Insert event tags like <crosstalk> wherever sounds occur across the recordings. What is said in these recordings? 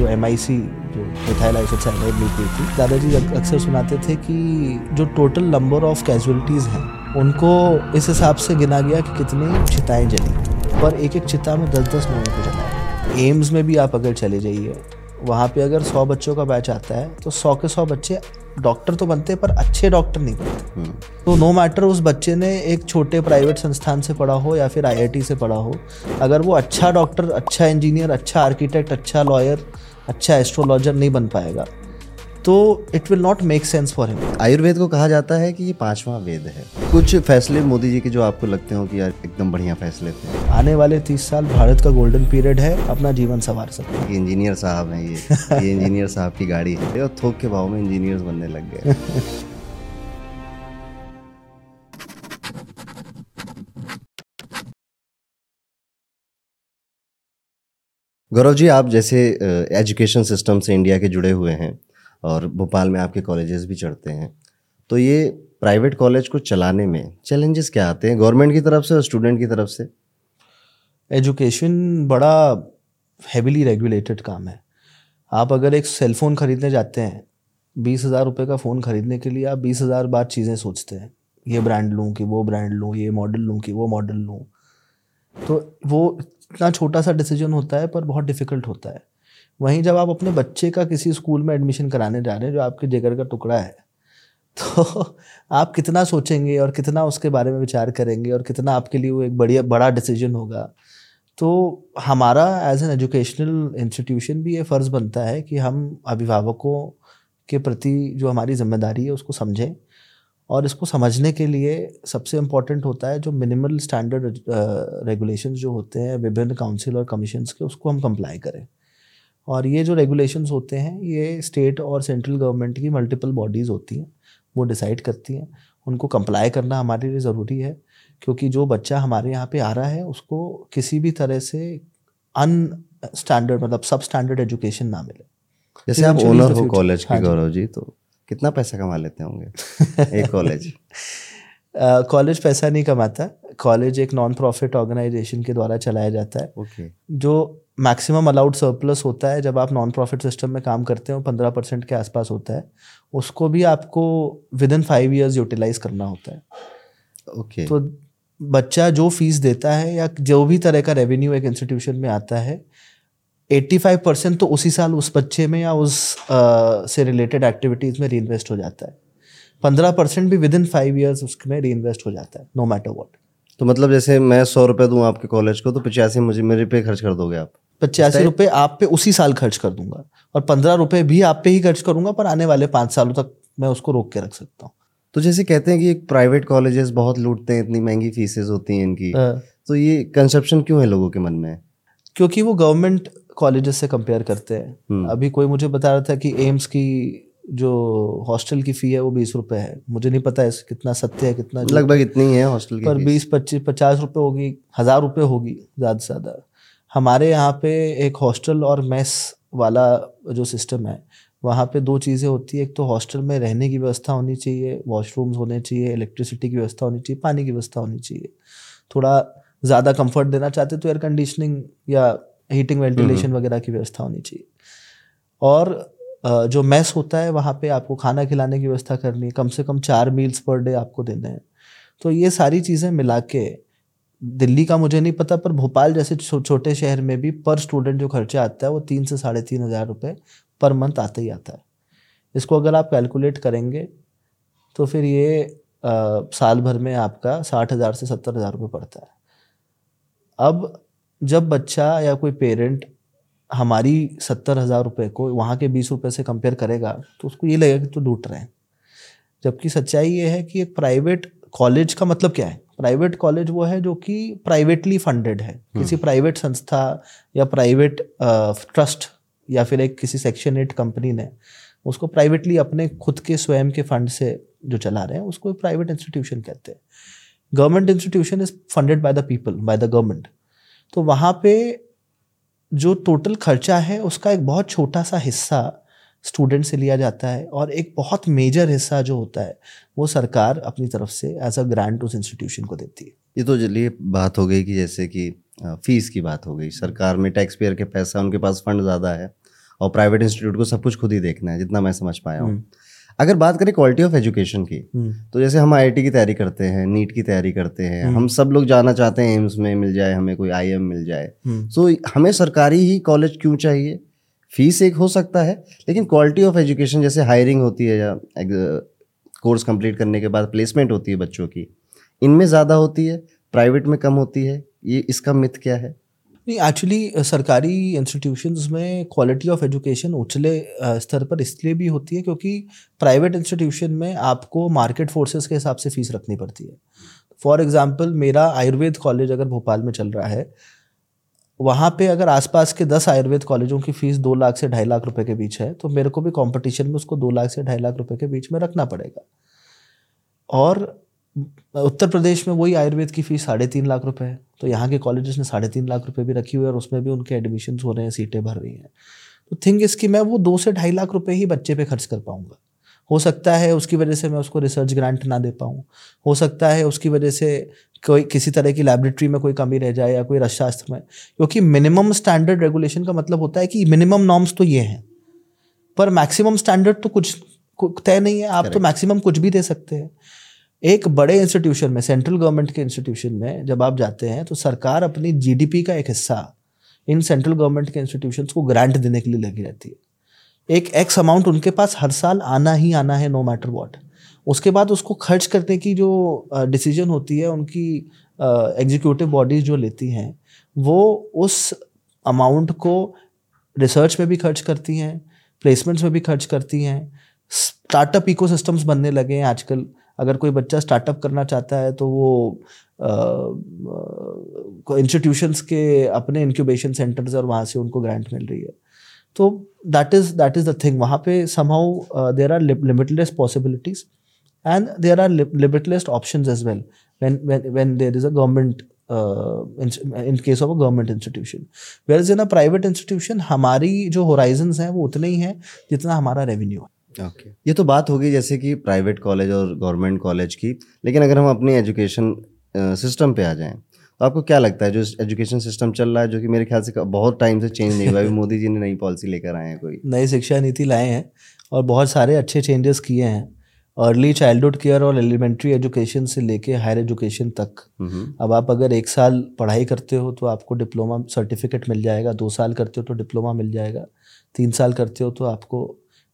जो एम जो methyl isocyanide ली थी। दादाजी अक्सर सुनाते थे कि जो टोटल नंबर ऑफ़ कैजुअलिटीज़ हैं उनको इस हिसाब से गिना गया कि कितनी चिताएँ जली। पर एक एक चिता में दस दस लोगों को जलाया एम्स में भी आप अगर चले जाइए वहाँ पे अगर सौ बच्चों का बैच आता है तो सौ के सौ बच्चे डॉक्टर तो बनते पर अच्छे डॉक्टर नहीं बनते। हम्म। तो नो मैटर उस बच्चे ने एक छोटे प्राइवेट संस्थान से पढ़ा हो या फिर आईआईटी से पढ़ा हो अगर वो अच्छा डॉक्टर अच्छा इंजीनियर अच्छा आर्किटेक्ट अच्छा लॉयर अच्छा एस्ट्रोलॉजर नहीं बन पाएगा तो it will not make sense for him Ayurveda को कहा जाता है कि ये पांचवा वेद है। कुछ फैसले मोदी जी के जो आपको लगते हो कि यार एकदम बढ़िया फैसले थे। आने वाले तीस साल भारत का गोल्डन पीरियड है अपना जीवन संवार सकते हैं। इंजीनियर साहब हैं ये। ये इंजीनियर साहब की गाड़ी है और थोक के भाव में इंजीनियर बनने लग गए। <laughs> गौरव जी, आप जैसे एजुकेशन सिस्टम से इंडिया के जुड़े हुए हैं और भोपाल में आपके कॉलेजेस भी चढ़ते हैं तो ये प्राइवेट कॉलेज को चलाने में चैलेंजेस क्या आते हैं? गवर्नमेंट की तरफ़ से और स्टूडेंट की तरफ़ से? एजुकेशन बड़ा हैविली रेगुलेटेड काम है। आप अगर एक सेल फ़ोन खरीदने जाते हैं, बीस हज़ार रुपये का फ़ोन खरीदने के लिए आप बीस हज़ार बार चीज़ें सोचते हैं। ये ब्रांड लूँ कि वो ब्रांड लूँ, ये मॉडल लूँ कि वो मॉडल लूँ। तो वो इतना छोटा सा डिसीज़न होता है, पर बहुत डिफ़िकल्ट होता है। वहीं जब आप अपने बच्चे का किसी स्कूल में एडमिशन कराने जा रहे हैं, जो आपके जिगर का टुकड़ा है तो आप कितना सोचेंगे और कितना उसके बारे में विचार करेंगे और कितना आपके लिए वो एक बढ़िया, बड़ा डिसीज़न होगा। तो हमारा एज एन एजुकेशनल इंस्टीट्यूशन भी ये फ़र्ज़ बनता है कि हम अभिभावकों के प्रति जो हमारी ज़िम्मेदारी है, उसको समझें। और इसको समझने के लिए सबसे इंपॉर्टेंट होता है जो मिनिमल स्टैंडर्ड रेगुलेशंस जो होते हैं विभिन्न काउंसिल और कमीशंस के उसको हम कंप्लाई करें। और ये जो रेगुलेशंस होते हैं ये स्टेट और सेंट्रल गवर्नमेंट की मल्टीपल बॉडीज़ होती हैं वो डिसाइड करती हैं। उनको कंप्लाई करना हमारे लिए ज़रूरी है क्योंकि जो बच्चा हमारे यहाँ पे आ रहा है उसको किसी भी तरह से अन स्टैंडर्ड मतलब सब स्टैंडर्ड एजुकेशन ना मिले। जैसे आप ओनर हो कॉलेज के गौरव जी तो कितना पैसा कमा लेते होंगे? <laughs> एक कॉलेज कॉलेज uh, पैसा नहीं कमाता। कॉलेज एक नॉन प्रॉफिट ऑर्गेनाइजेशन के द्वारा चलाया जाता है। Okay. जो मैक्सिमम अलाउड सरप्लस होता है जब आप नॉन प्रॉफिट सिस्टम में काम करते हो पंद्रह परसेंट के आसपास होता है उसको भी आपको within five years utilise करना होता है। Okay okay. तो बच्चा जो फ़ीस देता है या जो भी तरह का रेवेन्यू एक इंस्टीट्यूशन में आता है एट्टी फाइव परसेंट तो उसी साल उस बच्चे में या उस आ, से रिलेटेड एक्टिविटीज़ में री इन्वेस्ट हो जाता है। पंद्रह परसेंट भी विद इन फाइव ईयर्स उसमें री इन्वेस्ट हो जाता है नो मैटर वॉट तो मतलब जैसे मैं सौ रुपये दूँ आपके कॉलेज को तो पचासी मुझे मेरे पे खर्च कर दोगे आप? पचासी रुपये आप पे उसी साल खर्च कर दूँगा और पंद्रह रुपये भी आप पे ही खर्च करूँगा पर आने वाले पाँच सालों तक मैं उसको रोक के रख सकता हूँ। तो जैसे कहते हैं कि एक प्राइवेट कॉलेजेस बहुत लूटते हैं इतनी महँगी फीसेज होती हैं इनकी। हाँ। तो ये कंसेप्शन क्यों है लोगों के मन में? क्योंकि वो गवर्नमेंट कॉलेजेस से कंपेयर करते हैं। हम्म। अभी कोई मुझे बता रहा था कि एम्स की जो हॉस्टल की फ़ी है वो बीस रुपए है। मुझे नहीं पता है कितना सत्य है कितना लगभग इतनी है हॉस्टल की पर बीस पच्चीस पचास रुपए होगी हज़ार रुपए होगी ज़्यादा से ज़्यादा। हमारे यहाँ पे एक हॉस्टल और मेस वाला जो सिस्टम है वहाँ पे दो चीज़ें होती है। एक तो हॉस्टल में रहने की व्यवस्था होनी चाहिए वॉशरूम्स होने चाहिए इलेक्ट्रिसिटी की व्यवस्था होनी चाहिए पानी की व्यवस्था होनी चाहिए। थोड़ा ज़्यादा कंफर्ट देना चाहते तो एयर कंडीशनिंग या हीटिंग वेंटिलेशन वगैरह की व्यवस्था होनी चाहिए। और जो मैस होता है वहाँ पे आपको खाना खिलाने की व्यवस्था करनी है। कम से कम चार मील्स पर डे आपको देने हैं। तो ये सारी चीज़ें मिला के दिल्ली का मुझे नहीं पता पर भोपाल जैसे छो, छोटे शहर में भी पर स्टूडेंट जो खर्चा आता है वो तीन से साढ़े तीन हज़ार रुपये पर मंथ आता ही आता है। इसको अगर आप कैलकुलेट करेंगे तो फिर ये आ, साल भर में आपका साठ हज़ार से सत्तर हज़ार रुपये पड़ता है। अब जब बच्चा या कोई पेरेंट हमारी सत्तर हज़ार रुपये को वहाँ के बीस रुपये से कंपेयर करेगा तो उसको ये लगेगा कि तो लूट रहे हैं। जबकि सच्चाई ये है कि एक प्राइवेट कॉलेज का मतलब क्या है? प्राइवेट कॉलेज वो है जो कि प्राइवेटली फंडेड है। हम्म। किसी प्राइवेट संस्था या प्राइवेट ट्रस्ट या फिर एक किसी सेक्शन एट कंपनी ने उसको प्राइवेटली अपने खुद के स्वयं के फंड से जो चला रहे हैं उसको प्राइवेट इंस्टीट्यूशन कहते हैं। Government institution is funded by the people by the government तो वहाँ पे जो टोटल खर्चा है उसका एक बहुत छोटा सा हिस्सा स्टूडेंट से लिया जाता है और एक बहुत मेजर हिस्सा जो होता है वो सरकार अपनी तरफ़ से एज अ ग्रांट उस इंस्टीट्यूशन को देती है। ये तो चलिए बात हो गई कि जैसे कि फ़ीस की बात हो गई। सरकार में टैक्स पेयर के पैसा उनके पास फंड ज़्यादा है और प्राइवेट इंस्टीट्यूट को सब कुछ खुद ही देखना है जितना मैं समझ पाया हूँ। हम्म। अगर बात करें क्वालिटी ऑफ़ एजुकेशन की हम्म, तो जैसे हम आईआईटी की तैयारी करते हैं नीट की तैयारी करते हैं हम्म। हम सब लोग जाना चाहते हैं एम्स में मिल जाए हमें कोई आईएम मिल जाए हम्म। सो हमें सरकारी ही कॉलेज क्यों चाहिए फ़ीस एक हो सकता है लेकिन क्वालिटी ऑफ़ एजुकेशन जैसे हायरिंग होती है या कोर्स कंप्लीट करने के बाद प्लेसमेंट होती है बच्चों की इनमें ज़्यादा होती है प्राइवेट में कम होती है ये इसका मिथ क्या है नहीं एक्चुअली सरकारी इंस्टीट्यूशंस में क्वालिटी ऑफ़ एजुकेशन उछले स्तर पर इसलिए भी होती है क्योंकि प्राइवेट इंस्टीट्यूशन में आपको मार्केट फोर्सेस के हिसाब से फ़ीस रखनी पड़ती है। फॉर एग्जांपल मेरा आयुर्वेद कॉलेज अगर भोपाल में चल रहा है, वहाँ पे अगर आसपास के दस आयुर्वेद कॉलेजों की फ़ीस दो लाख से ढाई लाख रुपए के बीच है तो मेरे को भी कंपटीशन में उसको दो लाख से ढाई लाख रुपए के बीच में रखना पड़ेगा। और उत्तर प्रदेश में वही आयुर्वेद की फ़ीस साढ़े तीन लाख रुपए है। तो यहाँ के कॉलेजेस ने साढ़े तीन लाख रुपए भी रखी हुई है और उसमें भी उनके एडमिशन हो रहे हैं सीटें भर रही हैं। तो थिंग इसकी मैं वो दो से ढाई लाख रुपए ही बच्चे पे खर्च कर पाऊँगा। हो सकता है उसकी वजह से मैं उसको रिसर्च ग्रांट ना दे पाऊँ। हो सकता है उसकी वजह से कोई किसी तरह की लेबोरेटरी में कोई कमी रह जाए या कोई रसशास्त्र में। क्योंकि मिनिमम स्टैंडर्ड रेगुलेशन का मतलब होता है कि मिनिमम नॉर्म्स तो ये हैं। पर मैक्सिमम स्टैंडर्ड तो कुछ तय नहीं है। आप तो मैक्सिमम कुछ भी दे सकते हैं। एक बड़े इंस्टीट्यूशन में सेंट्रल गवर्नमेंट के इंस्टीट्यूशन में जब आप जाते हैं तो सरकार अपनी जीडीपी का एक हिस्सा इन सेंट्रल गवर्नमेंट के इंस्टीट्यूशन को ग्रांट देने के लिए लगी रहती है। एक एक्स अमाउंट उनके पास हर साल आना ही आना है नो मैटर वॉट उसके बाद उसको खर्च करने की जो डिसीज़न होती है, उनकी एग्जीक्यूटिव बॉडीज जो लेती हैं, वो उस अमाउंट को रिसर्च में भी खर्च करती हैं प्लेसमेंट्स में भी खर्च करती हैं स्टार्टअप इकोसिस्टम्स बनने लगे हैं आजकल। अगर कोई बच्चा स्टार्टअप करना चाहता है तो वो इंस्टीट्यूशंस के अपने इंक्यूबेशन सेंटर्स और वहाँ से उनको ग्रांट मिल रही है। तो that is that is the thing वहाँ पे somehow there are limitless possibilities and there are limitless option as well there is a government uh, in, in case of a government institution. Whereas in a private institution हमारी जो horizons हैं वो उतने ही हैं जितना हमारा रेवेन्यू है। Okay ये तो बात होगी जैसे कि प्राइवेट कॉलेज और गवर्नमेंट कॉलेज की लेकिन अगर हम अपनी एजुकेशन सिस्टम पे आ जाएँ तो आपको क्या लगता है जो एजुकेशन सिस्टम चल रहा है जो कि मेरे ख्याल से बहुत टाइम से चेंज नहीं हुआ अभी मोदी जी ने नई पॉलिसी लेकर आए हैं कोई। नई शिक्षा नीति लाए हैं और बहुत सारे अच्छे चेंजेस किए हैं। अर्ली चाइल्डहुड केयर और एलिमेंट्री एजुकेशन से लेके हायर एजुकेशन तक। हम्म, अब आप अगर एक साल पढ़ाई करते हो तो आपको डिप्लोमा सर्टिफिकेट मिल जाएगा। दो साल करते हो तो डिप्लोमा मिल जाएगा। तीन साल करते हो तो आपको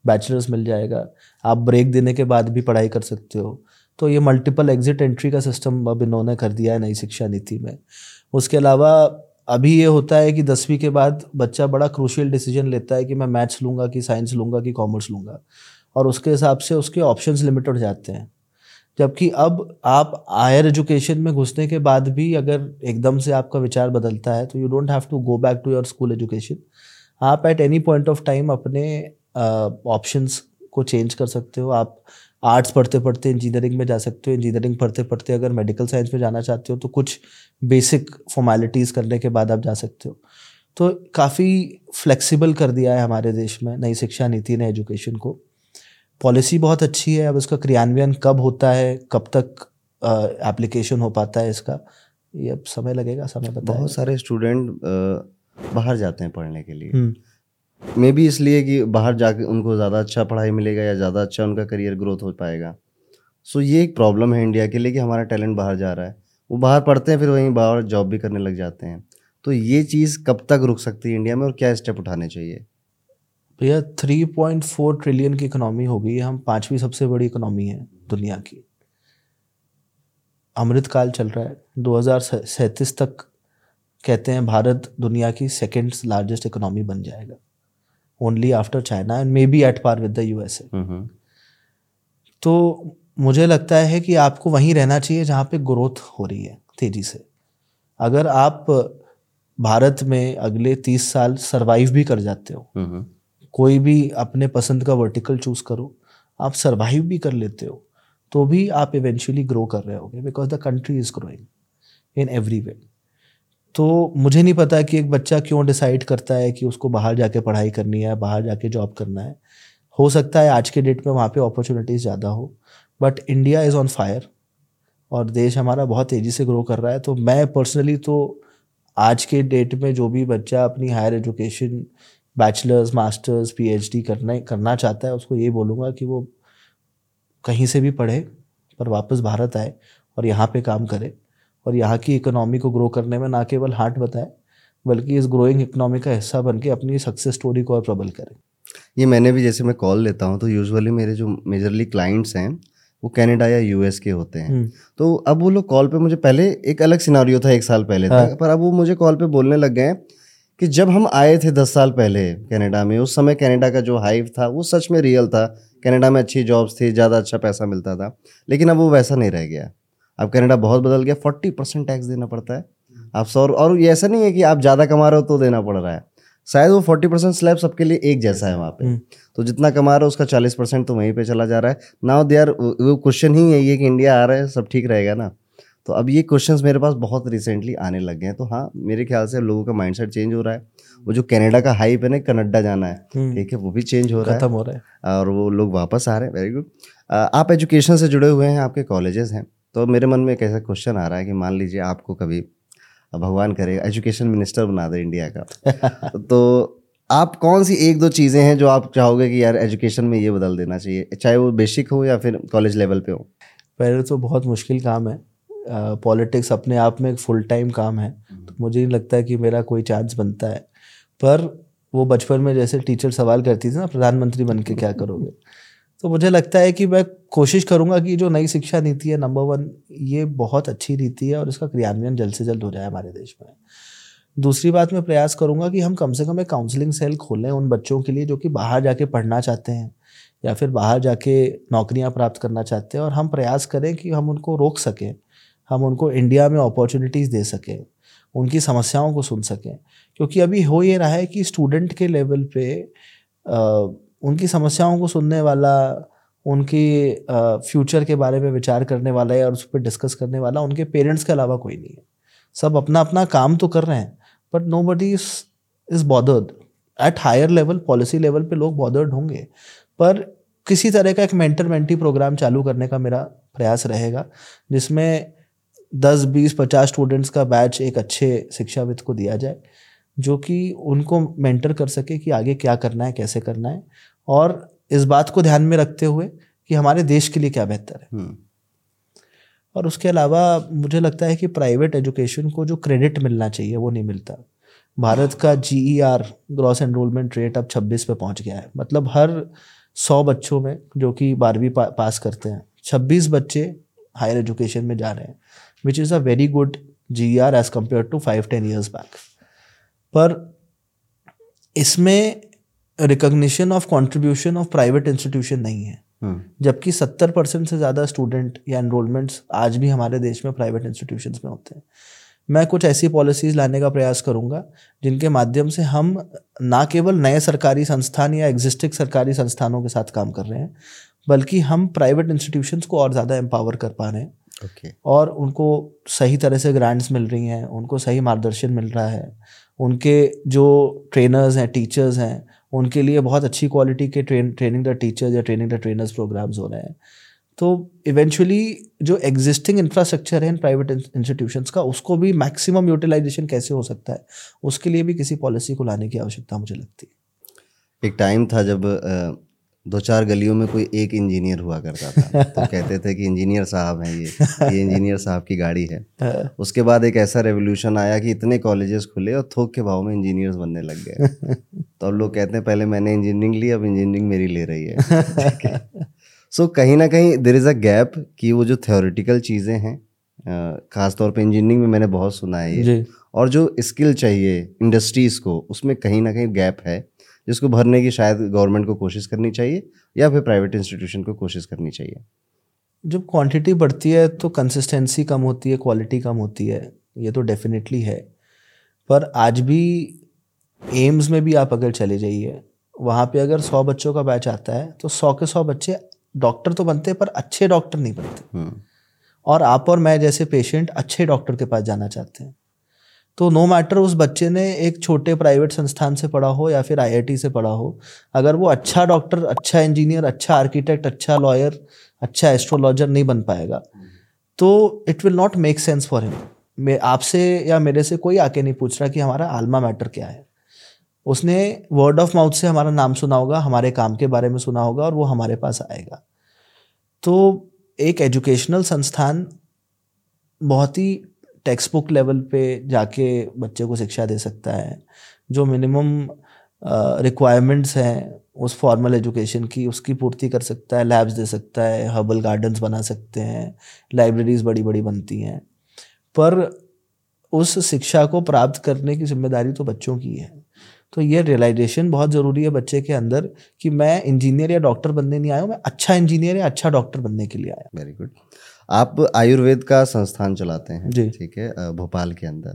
बैचलर्स मिल जाएगा। आप ब्रेक देने के बाद भी पढ़ाई कर सकते हो। तो ये मल्टीपल एग्जिट एंट्री का सिस्टम अब इन्होंने कर दिया है नई शिक्षा नीति में। उसके अलावा अभी ये होता है कि दसवीं के बाद बच्चा बड़ा क्रूशियल डिसीज़न लेता है कि मैं मैथ्स लूँगा कि साइंस लूँगा कि कॉमर्स लूँगा। और उसके हिसाब से उसके ऑप्शंस लिमिटेड हो जाते हैं। जबकि अब आप हायर एजुकेशन में घुसने के बाद भी अगर एकदम से आपका विचार बदलता है तो you don't have to go back to your school education आप at any point of time अपने ऑप्शंस को चेंज कर सकते हो। आप आर्ट्स पढ़ते पढ़ते इंजीनियरिंग में जा सकते हो। इंजीनियरिंग पढ़ते पढ़ते अगर मेडिकल साइंस में जाना चाहते हो तो कुछ बेसिक फॉर्मेलिटीज़ करने के बाद आप जा सकते हो। तो काफ़ी फ्लेक्सिबल कर दिया है हमारे देश में नई शिक्षा नीति ने एजुकेशन को। पॉलिसी बहुत अच्छी है। अब इसका क्रियान्वयन कब होता है कब तक एप्लीकेशन हो पाता है इसका ये अब समय लगेगा समय बताएगा। बहुत सारे स्टूडेंट बाहर जाते हैं पढ़ने के लिए। हम्म। मे भी इसलिए कि बाहर जाके उनको ज़्यादा अच्छा पढ़ाई मिलेगा या ज़्यादा अच्छा उनका करियर ग्रोथ हो पाएगा। सो ये एक प्रॉब्लम है इंडिया के लिए कि हमारा टैलेंट बाहर जा रहा है। वो बाहर पढ़ते हैं, फिर वहीं बाहर जॉब भी करने लग जाते हैं। तो ये चीज़ कब तक रुक सकती है इंडिया में और क्या स्टेप उठाने चाहिए? भैया थ्री पॉइंट फोर ट्रिलियन की इकोनॉमी हो गई है हम पांचवी सबसे बड़ी इकोनॉमी है दुनिया की। अमृतकाल चल रहा है। दो हज़ार सैंतीस तक कहते हैं भारत दुनिया की सेकेंड लार्जेस्ट इकोनॉमी बन जाएगा। Only after China and maybe at par with the USA hmm, तो मुझे लगता है कि आपको वहीं रहना चाहिए जहाँ पे ग्रोथ हो रही है तेज़ी से। अगर आप भारत में अगले तीस साल सरवाइव भी कर जाते हो हम्म, कोई भी अपने पसंद का वर्टिकल चूज़ करो आप सरवाइव भी कर लेते हो तो भी आप इवेंचुअली ग्रो कर रहे होगे because the country is growing in every way तो मुझे नहीं पता कि एक बच्चा क्यों डिसाइड करता है कि उसको बाहर जाके पढ़ाई करनी है, बाहर जाके जॉब करना है। हो सकता है आज के डेट में वहाँ पे अपॉर्चुनिटीज़ ज़्यादा हो but India is on fire और देश हमारा बहुत तेज़ी से ग्रो कर रहा है। तो मैं पर्सनली तो आज के डेट में जो भी बच्चा अपनी higher education bachelors masters P PhD करना करना चाहता है, उसको ये बोलूँगा कि वो कहीं से भी पढ़े, पर वापस भारत आए और यहाँ पे काम करे। और यहाँ की इकोनॉमी को ग्रो करने में ना केवल हार्ट बताए बल्कि इस ग्रोइंग इकोनॉमी का हिस्सा बन के अपनी सक्सेस स्टोरी को और प्रबल करें ये मैंने भी जैसे मैं कॉल लेता हूँ तो यूजुअली मेरे जो मेजरली क्लाइंट्स हैं वो कनाडा या यूएस के होते हैं हम्म। तो अब वो लोग कॉल पे मुझे पहले एक अलग सिनारियो था एक साल पहले हाँ। तक पर अब वो मुझे कॉल पे बोलने लग गए हैं कि जब हम आए थे दस साल पहले कनाडा में उस समय कनाडा का जो हाइव था वो सच में रियल था कनाडा में अच्छी जॉब्स थी ज़्यादा अच्छा पैसा मिलता था लेकिन अब वो वैसा नहीं रह गया अब कनाडा बहुत बदल गया फोर्टी परसेंट टैक्स देना पड़ता है। आप सौ और ये ऐसा नहीं है कि आप ज़्यादा कमा रहे हो तो देना पड़ रहा है। शायद वो फोर्टी परसेंट स्लैब सबके लिए एक जैसा है वहाँ पे। हम्म। तो जितना कमा रहे हो उसका चालीस परसेंट तो वहीं पे चला जा रहा है। नाउ दे आर वो क्वेश्चन ही यही है कि इंडिया आ रहा है सब ठीक रहेगा ना? तो अब ये क्वेश्चंस मेरे पास बहुत रिसेंटली आने लग गए हैं। तो हाँ मेरे ख्याल से लोगों का माइंडसेट चेंज हो रहा है। वो जो कनाडा का हाइप है ना कनाडा जाना है हम्म। ठीक है वो भी चेंज हो रहा है। खत्म हो रहा है। और वो लोग वापस आ रहे हैं वेरी गुड आप एजुकेशन से जुड़े हुए हैं आपके कॉलेजेस हैं। तो मेरे मन में एक ऐसा क्वेश्चन आ रहा है कि मान लीजिए आपको कभी भगवान करे एजुकेशन मिनिस्टर बना दे इंडिया का। <laughs> तो आप कौन सी एक दो चीज़ें हैं जो आप चाहोगे कि यार एजुकेशन में ये बदल देना चाहिए? चाहे वो बेसिक हो या फिर कॉलेज लेवल पे हो। पहले तो बहुत मुश्किल काम है। पॉलिटिक्स अपने आप में एक फुल टाइम काम है। तो मुझे नहीं लगता है कि मेरा कोई चांस बनता है। पर वो बचपन में जैसे टीचर सवाल करती थी ना प्रधानमंत्री बन के क्या करोगे? तो मुझे लगता है कि मैं कोशिश करूँगा कि जो नई शिक्षा नीति है नंबर वन ये बहुत अच्छी नीति है और इसका क्रियान्वयन जल्द से जल्द हो जाए हमारे देश में। दूसरी बात मैं प्रयास करूँगा कि हम कम से कम एक काउंसलिंग सेल खोलें उन बच्चों के लिए जो कि बाहर जाके पढ़ना चाहते हैं या फिर बाहर जाके नौकरियाँ प्राप्त करना चाहते हैं और हम प्रयास करें कि हम उनको रोक सकें, हम उनको इंडिया में अपॉर्चुनिटीज़ दे सकें, उनकी समस्याओं को सुन सकें। क्योंकि अभी हो ये रहा है कि स्टूडेंट के लेवल पे उनकी समस्याओं को सुनने वाला, उनकी फ्यूचर के बारे में विचार करने वाला या उस पर डिस्कस करने वाला, उनके पेरेंट्स के अलावा कोई नहीं है। सब अपना अपना काम तो कर रहे हैं but nobody is bothered at higher level policy level पे लोग बॉदर्ड होंगे, पर किसी तरह का एक मेंटर मेंटी प्रोग्राम चालू करने का मेरा प्रयास रहेगा, जिसमें दस, बीस, पचास स्टूडेंट्स का बैच एक अच्छे शिक्षाविद को दिया जाए, जो कि उनको मेंटर कर सके कि आगे क्या करना है, कैसे करना है और इस बात को ध्यान में रखते हुए कि हमारे देश के लिए क्या बेहतर है। हम्म, और उसके अलावा मुझे लगता है कि प्राइवेट एजुकेशन को जो क्रेडिट मिलना चाहिए वो नहीं मिलता। भारत का G E R gross enrolment rate अब 26 पे पहुँच गया है। मतलब हर 100 बच्चों में जो कि बारहवीं पा, पास करते हैं 26 बच्चे हायर एजुकेशन में जा रहे हैं which is a very good G E R as compare to five ten years back पर इसमें recognition of contribution of private institution नहीं है। हम्म, जबकि सत्तर परसेंट से ज़्यादा स्टूडेंट या एनरोलमेंट्स आज भी हमारे देश में प्राइवेट इंस्टीट्यूशन में होते हैं। मैं कुछ ऐसी पॉलिसीज़ लाने का प्रयास करूँगा जिनके माध्यम से हम ना केवल नए सरकारी संस्थान या एग्जिस्टिंग सरकारी संस्थानों के साथ काम कर रहे हैं बल्कि हम प्राइवेट इंस्टीट्यूशंस को और ज़्यादा एम्पावर कर पा रहे हैं। ओके और उनको सही तरह से ग्रांट्स मिल रही हैं उनको सही मार्गदर्शन मिल रहा है उनके जो ट्रेनर्स हैं टीचर्स हैं उनके लिए बहुत अच्छी क्वालिटी के ट्रेन ट्रेनिंग द टीचर्स या ट्रेनिंग द ट्रेनर्स प्रोग्राम्स हो रहे हैं। तो इवेंचुअली जो एग्जिस्टिंग इंफ्रास्ट्रक्चर है इन प्राइवेट इंस्टीट्यूशंस का, उसको भी मैक्सिमम यूटिलाइजेशन कैसे हो सकता है, उसके लिए भी किसी पॉलिसी को लाने की आवश्यकता मुझे लगती है। एक टाइम था जब दो चार गलियों में कोई एक इंजीनियर हुआ करता था। तो <laughs> कहते थे कि इंजीनियर साहब हैं ये ये इंजीनियर साहब की गाड़ी है। हाँ, उसके बाद एक ऐसा रेवोल्यूशन आया कि इतने कॉलेजेस खुले और थोक के भाव में इंजीनियर्स बनने लग गए। <laughs> तो अब लोग कहते हैं पहले मैंने इंजीनियरिंग ली अब इंजीनियरिंग मेरी ले रही है। <laughs> सो कहीं ना कहीं देर इज़ अ गैप कि वो जो थ्योरेटिकल चीज़ें हैं खासतौर पे इंजीनियरिंग में मैंने बहुत सुना है ये। और जो स्किल चाहिए इंडस्ट्रीज़ को उसमें कहीं ना कहीं गैप है। जिसको भरने की शायद गवर्नमेंट को कोशिश करनी चाहिए या फिर प्राइवेट इंस्टीट्यूशन को कोशिश करनी चाहिए। जब क्वांटिटी बढ़ती है तो कंसिस्टेंसी कम होती है क्वालिटी कम होती है ये तो डेफिनेटली है। पर आज भी एम्स में भी आप अगर चले जाइए वहाँ पे अगर सौ बच्चों का बैच आता है तो सौ के सौ बच्चे डॉक्टर तो बनते हैं पर अच्छे डॉक्टर नहीं बनते। हम्म, और आप और मैं जैसे पेशेंट अच्छे डॉक्टर के पास जाना चाहते हैं। तो नो no मैटर उस बच्चे ने एक छोटे प्राइवेट संस्थान से पढ़ा हो या फिर आईआईटी से पढ़ा हो, अगर वो अच्छा डॉक्टर अच्छा इंजीनियर अच्छा आर्किटेक्ट अच्छा लॉयर अच्छा एस्ट्रोलॉजर नहीं बन पाएगा तो it will not make sense for him मैं आपसे या मेरे से कोई आके नहीं पूछ रहा कि हमारा आलमा मैटर क्या है। उसने वर्ड ऑफ़ माउथ से हमारा नाम सुना होगा, हमारे काम के बारे में सुना होगा और वो हमारे पास आएगा। तो एक एजुकेशनल संस्थान बहुत ही टेक्स्ट बुक लेवल पे जाके बच्चे को शिक्षा दे सकता है। जो मिनिमम रिक्वायरमेंट्स हैं, उस फॉर्मल एजुकेशन की, उसकी पूर्ति कर सकता है लैब्स दे सकता है हर्बल गार्डन्स बना सकते हैं लाइब्रेरीज बड़ी बड़ी बनती हैं। पर उस शिक्षा को प्राप्त करने की ज़िम्मेदारी तो बच्चों की है। तो ये रियलाइजेशन बहुत ज़रूरी है बच्चे के अंदर कि मैं इंजीनियर या डॉक्टर बनने नहीं आया हूँ, मैं अच्छा इंजीनियर या अच्छा डॉक्टर बनने के लिए आया वेरी गुड आप आयुर्वेद का संस्थान चलाते हैं जी। ठीक है भोपाल के अंदर।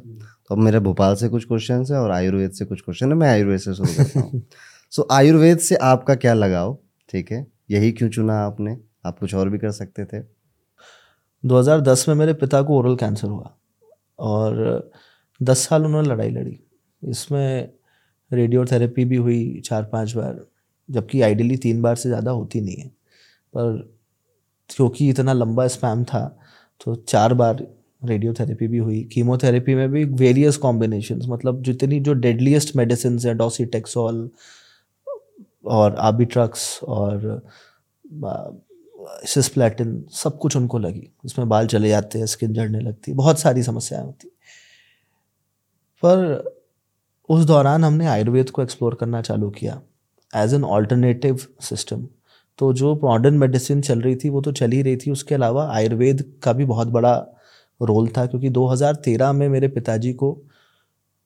तो अब मेरे भोपाल से कुछ क्वेश्चन है और आयुर्वेद से कुछ क्वेश्चन है मैं आयुर्वेद से शुरू करता हूँ। <laughs> सो आयुर्वेद से आपका क्या लगाव ठीक है? यही क्यों चुना आपने? आप कुछ और भी कर सकते थे। 2010 में मेरे पिता को ओरल कैंसर हुआ और 10 साल उन्होंने लड़ाई लड़ी। इसमें रेडियोथेरेपी भी हुई चार पाँच बार जबकि आइडियली तीन बार से ज़्यादा होती नहीं है। पर क्योंकि इतना लंबा स्पैम था तो चार बार रेडियोथेरेपी भी हुई। कीमोथेरेपी में भी वेरियस कॉम्बिनेशन मतलब जितनी जो डेडलीस्ट मेडिसिन है डॉसीटेक्सोल और आबिट्रक्स और सिस्प्लेटिन सब कुछ उनको लगी। उसमें बाल चले जाते हैं स्किन झड़ने लगती बहुत सारी समस्याएँ होती पर उस दौरान हमने आयुर्वेद को एक्सप्लोर करना चालू किया एज एन ऑल्टरनेटिव सिस्टम तो जो मॉडर्न मेडिसिन चल रही थी, वो तो चल ही रही थी। उसके अलावा आयुर्वेद का भी बहुत बड़ा रोल था, क्योंकि 2013 में मेरे पिताजी को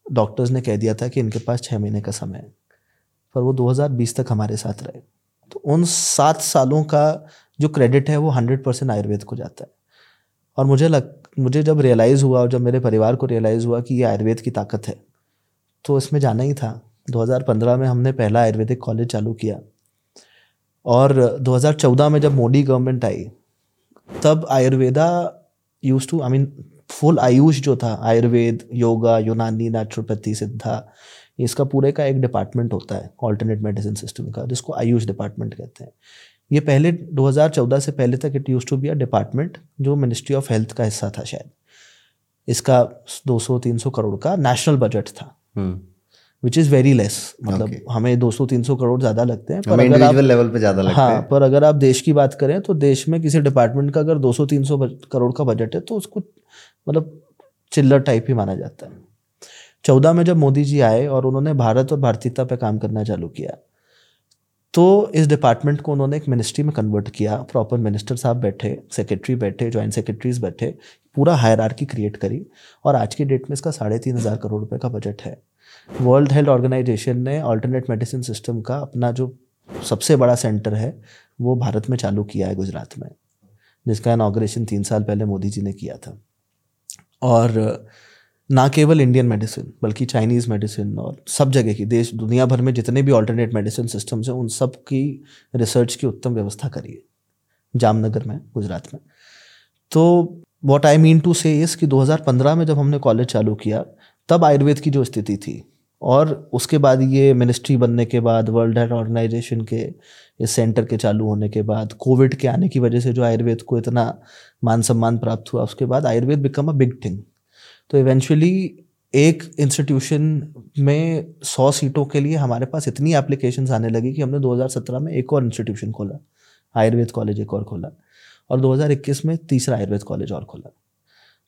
डॉक्टर्स ने कह दिया था कि इनके पास छः महीने का समय है, पर वो 2020 तक हमारे साथ रहे। तो उन सात सालों का जो क्रेडिट है, वो हंड्रेड परसेंट आयुर्वेद को जाता है। और मुझे लग, मुझे जब रियलाइज़ हुआ और जब मेरे परिवार को रियलाइज़ हुआ कि ये आयुर्वेद की ताकत है तो इसमें जाना ही था। 2015 में हमने पहला आयुर्वेदिक कॉलेज चालू किया। और 2014 में जब मोदी गवर्नमेंट आई, तब Ayurveda used to I mean full AYUSH जो था, आयुर्वेद, योगा, यूनानी नेचुरोपैथी सिद्धा इसका पूरे का एक डिपार्टमेंट होता है ऑल्टरनेट मेडिसिन सिस्टम का, जिसको आयुष डिपार्टमेंट कहते हैं। ये पहले 2014 से पहले तक it used to be a department जो मिनिस्ट्री ऑफ़ हेल्थ का हिस्सा था शायद। इसका 200-300 करोड़ का नेशनल बजट था। Hmm. Which is very less मतलब Okay. हमें 200-300 करोड़ ज़्यादा लगते हैं पर अगर आप लेवल पे ज़्यादा लगता हाँ है। पर अगर आप देश की बात करें तो देश में किसी डिपार्टमेंट का अगर 200-300 बज- करोड़ का बजट है तो उसको मतलब चिल्लर टाइप ही माना जाता है। चौदह में जब मोदी जी आए और उन्होंने भारत और भारतीयता पे काम करना चालू किया तो इस डिपार्टमेंट को उन्होंने एक मिनिस्ट्री में कन्वर्ट किया। प्रॉपर मिनिस्टर साहब बैठे सेक्रेटरी बैठे जॉइंट सेक्रेटरीज बैठे पूरा हायरार्की क्रिएट करी और आज की डेट में इसका साढ़े तीन हज़ार करोड़ रुपए का बजट है। वर्ल्ड हेल्थ ऑर्गेनाइजेशन ने ऑल्टरनेट मेडिसिन सिस्टम का अपना जो सबसे बड़ा सेंटर है, वो भारत में चालू किया है गुजरात में, जिसका इनाग्रेशन तीन साल पहले मोदी जी ने किया था। और ना केवल इंडियन मेडिसिन बल्कि चाइनीज़ मेडिसिन और सब जगह की, देश, दुनिया भर में जितने भी ऑल्टरनेट मेडिसिन सिस्टम्स हैं, उन सब की रिसर्च की उत्तम व्यवस्था करी है जामनगर में, गुजरात में। तो वॉट आई मीन टू से इस कि 2015 में जब हमने कॉलेज चालू किया, तब आयुर्वेद की जो स्थिति थी और उसके बाद ये मिनिस्ट्री बनने के बाद वर्ल्ड हेल्थ ऑर्गेनाइजेशन के इस सेंटर के चालू होने के बाद कोविड के आने की वजह से जो आयुर्वेद को इतना मान सम्मान प्राप्त हुआ, उसके बाद Ayurveda become a big thing तो इवेंचुअली एक इंस्टीट्यूशन में सौ सीटों के लिए हमारे पास इतनी एप्लीकेशंस आने लगी कि हमने 2017 में एक और इंस्टीट्यूशन खोला, आयुर्वेद कॉलेज एक और खोला और 2021 में तीसरा आयुर्वेद कॉलेज और खोला।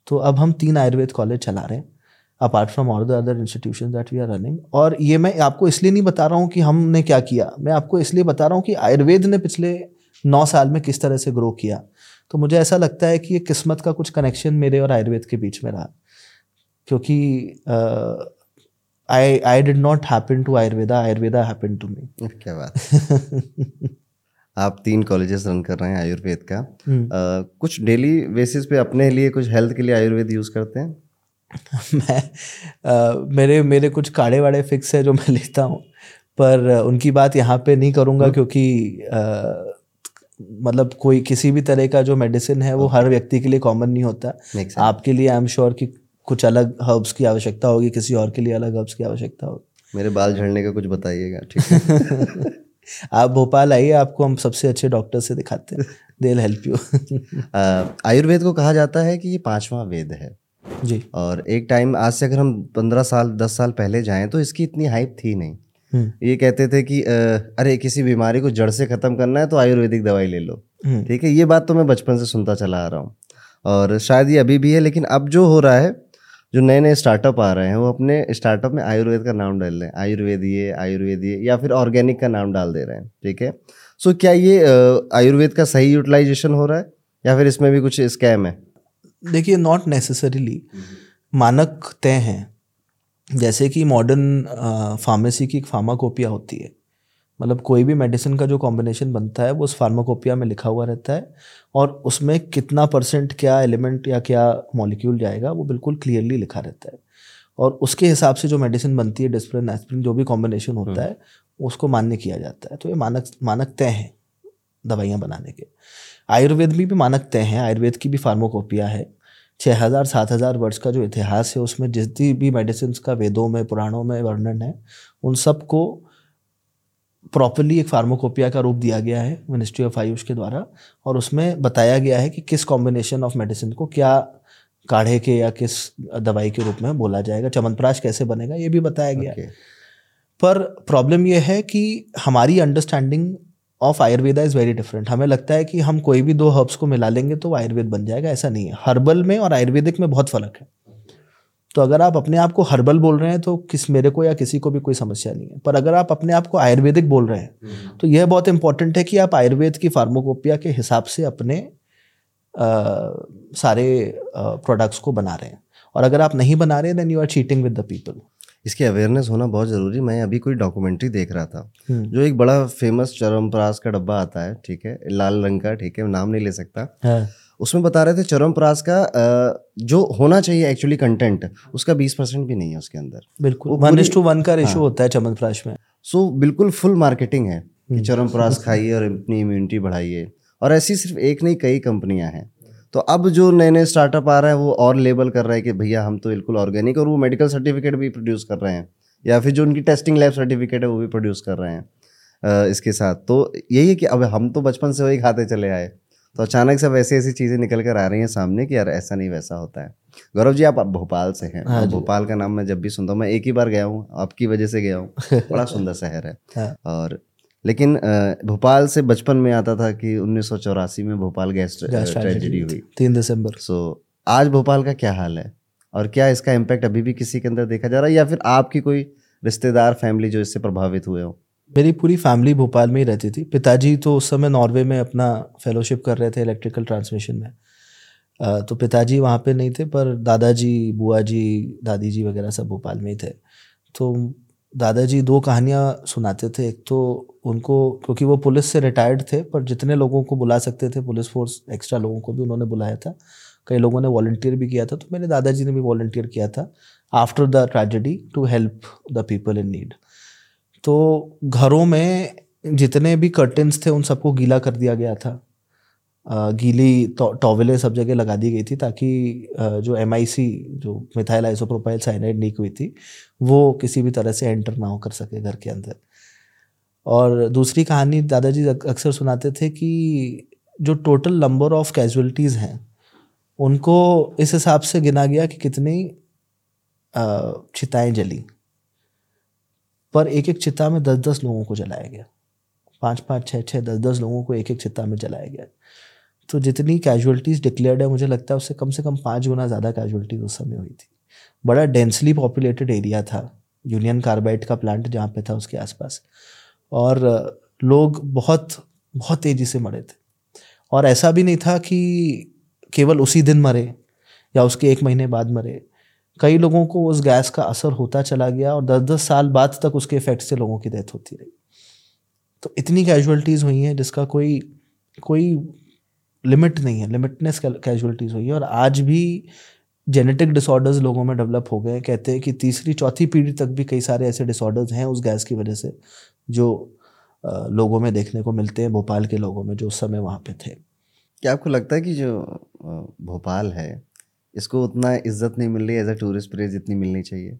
तो अब हम तीन आयुर्वेद कॉलेज चला रहे हैं। Apart from all the other institution that we are running और ये मैं आपको इसलिए नहीं बता रहा हूँ कि हमने क्या किया। मैं आपको इसलिए बता रहा हूँ कि आयुर्वेद ने पिछले नौ साल में किस तरह से ग्रो किया। तो मुझे ऐसा लगता है कि ये किस्मत का कुछ कनेक्शन मेरे और आयुर्वेद के बीच में रहा। क्योंकि I I did not happen to Ayurveda Ayurveda happen to me क्या बात। आप तीन कॉलेजेस रन कर रहे हैं आयुर्वेद का। अ, कुछ डेली बेसिस पे अपने लिए कुछ हेल्थ के लिए आयुर्वेद यूज़ करते हैं? <laughs> मैं अ, मेरे मेरे कुछ काढ़े वाड़े फिक्स है जो मैं लेता हूँ पर उनकी बात यहाँ पे नहीं करूँगा क्योंकि अ, मतलब कोई किसी भी तरह का जो मेडिसिन है वो हर व्यक्ति के लिए कॉमन नहीं होता। आपके लिए आई एम श्योर कि कुछ अलग हर्ब्स की आवश्यकता होगी किसी और के लिए अलग हर्ब्स की आवश्यकता होगी। मेरे बाल झड़ने का कुछ बताइएगा ठीक है? <laughs> आप भोपाल आइए आपको हम सबसे अच्छे डॉक्टर से दिखाते हैं। दे हेल्प यू आयुर्वेद को कहा जाता है कि ये पांचवा वेद है। जी। और एक टाइम आज से अगर हम पंद्रह साल दस साल पहले जाएँ तो इसकी इतनी हाइप थी नहीं। हम्म, ये कहते थे कि अरे किसी बीमारी को जड़ से खत्म करना है तो आयुर्वेदिक दवाई ले लो। हम्म, ठीक है ये बात तो मैं बचपन से सुनता चला आ रहा हूँ। और शायद ये अभी भी है लेकिन अब जो हो रहा है जो नए नए स्टार्टअप आ रहे हैं वो अपने स्टार्टअप में आयुर्वेद का नाम डाल रहे हैं। आयुर्वेद ये आयुर्वेद ये या फिर ऑर्गेनिक का नाम डाल दे रहे हैं ठीक है? सो क्या ये आयुर्वेद का सही यूटिलाइजेशन हो रहा है या फिर इसमें भी कुछ स्कैम है? देखिए नॉट नेसेसरीली मानक तय हैं। जैसे कि मॉडर्न फार्मेसी की एक फार्माकोपिया होती है। मतलब कोई भी मेडिसिन का जो कॉम्बिनेशन बनता है वो उस फार्माकोपिया में लिखा हुआ रहता है और उसमें कितना परसेंट क्या एलिमेंट या क्या मॉलिक्यूल जाएगा वो बिल्कुल क्लियरली लिखा रहता है। और उसके हिसाब से जो मेडिसिन बनती है डिस्प्रिन एस्प्रिन जो भी कॉम्बिनेशन होता है उसको मान्य किया जाता है। तो ये मानक मानक तय हैं दवाइयाँ बनाने के। आयुर्वेद में भी मानकते हैं आयुर्वेद की भी फार्माकोपिया है छः हज़ार सात हज़ार वर्ष का जो इतिहास है उसमें जितनी भी मेडिसिन का वेदों में पुराणों में वर्णन है उन सबको प्रॉपरली एक फार्माकोपिया का रूप दिया गया है मिनिस्ट्री ऑफ़ आयुष के द्वारा और उसमें बताया गया है कि किस कॉम्बिनेशन ऑफ़ मेडिसिन को क्या काढ़े के या किस दवाई के रूप में बोला जाएगा चमनप्राश कैसे बनेगा ये भी बताया गया है Okay. पर प्रॉब्लम यह है कि हमारी understanding of Ayurveda is very different हमें लगता है कि हम कोई भी दो हर्ब्स को मिला लेंगे तो आयुर्वेद बन जाएगा ऐसा नहीं है। हर्बल में और आयुर्वेदिक में बहुत फ़र्क है। तो अगर आप अपने आप को हर्बल बोल रहे हैं तो किस मेरे को या किसी को भी कोई समस्या नहीं है। पर अगर आप अपने आप को आयुर्वेदिक बोल रहे हैं तो यह बहुत इंपॉर्टेंट है कि आप आयुर्वेद की फार्मोकोपिया के हिसाब से अपने अ, सारे प्रोडक्ट्स को बना रहे हैं। और अगर आप नहीं बना रहे then you are cheating with the people इसकी अवेयरनेस होना बहुत ज़रूरी। मैं अभी कोई डॉक्यूमेंट्री देख रहा था हम्म। जो एक बड़ा फ़ेमस चरमप्रास का डब्बा आता है ठीक है? लाल रंग का ठीक है? नाम नहीं ले सकता। उसमें बता रहे थे चरमप्रास का जो होना चाहिए एक्चुअली कंटेंट उसका बीस परसेंट भी नहीं है उसके अंदर। बिल्कुल। वन टू वन का रेशो हाँ। होता है चमनप्राश में। सो बिल्कुल फुल मार्केटिंग है कि हम्म। चरमप्रास खाइए और अपनी इम्यूनिटी बढ़ाइए। और ऐसी सिर्फ़ एक नहीं कई कंपनियाँ हैं। तो अब जो नए नए स्टार्टअप आ रहे हैं वो और लेबल कर रहे हैं कि भैया हम तो बिल्कुल ऑर्गेनिक और वो मेडिकल सर्टिफिकेट भी प्रोड्यूस कर रहे हैं। या फिर जो उनकी टेस्टिंग लैब सर्टिफिकेट है वो भी प्रोड्यूस कर रहे हैं इसके साथ। तो यही है कि अब हम तो बचपन से वही खाते चले आए। तो अचानक से वैसी ऐसी चीज़ें निकल कर आ रही हैं सामने कि यार ऐसा नहीं वैसा होता है। गौरव जी आप भोपाल से हैं। हाँ भोपाल का नाम मैं जब भी सुनता हूँ मैं एक ही बार गया हूँ आपकी वजह से गया हूँ। बड़ा सुंदर शहर है। हाँ। और लेकिन भोपाल से बचपन में आता था कि उन्नीस सौ चौरासी में भोपाल गैस ट्रेजेडी हुई। तीन दिसंबर। सो आज भोपाल का क्या हाल है? और क्या इसका इम्पैक्ट अभी भी किसी के अंदर देखा जा रहा है या फिर आपकी कोई रिश्तेदार फैमिली जो इससे प्रभावित हुए हो? मेरी पूरी फैमिली भोपाल में ही रहती थी। पिताजी तो उस समय नॉर्वे में अपना फेलोशिप कर रहे थे इलेक्ट्रिकल ट्रांसमिशन में। तो पिताजी वहाँ पे नहीं थे पर दादाजी बुआ जी दादी जी वगैरह सब भोपाल में ही थे। तो दादाजी दो कहानियाँ सुनाते थे। एक तो उनको, क्योंकि वो पुलिस से रिटायर्ड थे, पर जितने लोगों को बुला सकते थे, पुलिस फोर्स एक्स्ट्रा लोगों को भी उन्होंने बुलाया था। कई लोगों ने वॉल्टियर भी किया था तो मेरे दादाजी ने भी वॉल्टियर किया था after the tragedy to help the people in need तो घरों में जितने भी कर्टन्स थे, उन सबको गीला कर दिया गया था। गीली टॉवलें सब जगह लगा दी गई थी ताकि जो एमआईसी जो मिथाइल आइसोप्रोपाइल साइनाइड लीक हुई थी, वो किसी भी तरह से एंटर ना हो कर सके घर के अंदर। और दूसरी कहानी दादाजी अक्सर सुनाते थे कि जो टोटल नंबर ऑफ़ कैजुअलिटीज़ हैं, उनको इस हिसाब से गिना गया कि कितनी चिताएँ जली। पर एक एक चिता में दस दस लोगों को जलाया गया। पाँच पाँच छः छः दस दस लोगों को एक एक चिता में जलाया गया। तो जितनी कैजुअलिटीज़ डिक्लेयर्ड है, मुझे लगता है उससे कम से कम पाँच गुना ज़्यादा कैजुअलिटीज़ उस समय हुई थी। बड़ा डेंसली पॉपुलेटेड एरिया था यूनियन कार्बाइड का प्लांट जहाँ पे था उसके आसपास। और लोग बहुत बहुत तेज़ी से मरे थे। और ऐसा भी नहीं था कि केवल उसी दिन मरे, या उसके एक महीने बाद मरे। कई लोगों को उस गैस का असर होता चला गया और दस दस साल बाद तक उसके इफ़ेक्ट से लोगों की डेथ होती रही। तो इतनी कैजुअलिटीज़ हुई हैं जिसका कोई कोई लिमिट नहीं है लिमिटनेस कैजुअलिटीज़ हुई है और आज भी जेनेटिक डिसऑर्डर्स लोगों में डेवलप हो गए हैं। कहते हैं कि तीसरी चौथी पीढ़ी तक भी कई सारे ऐसे डिसऑर्डर्स हैं उस गैस की वजह से जो लोगों में देखने को मिलते हैं भोपाल के लोगों में जो उस समय वहाँ पे थे। क्या आपको लगता है कि जो भोपाल है इसको उतना इज़्ज़त नहीं मिल रही एज अ टूरिस्ट प्लेस जितनी मिलनी चाहिए?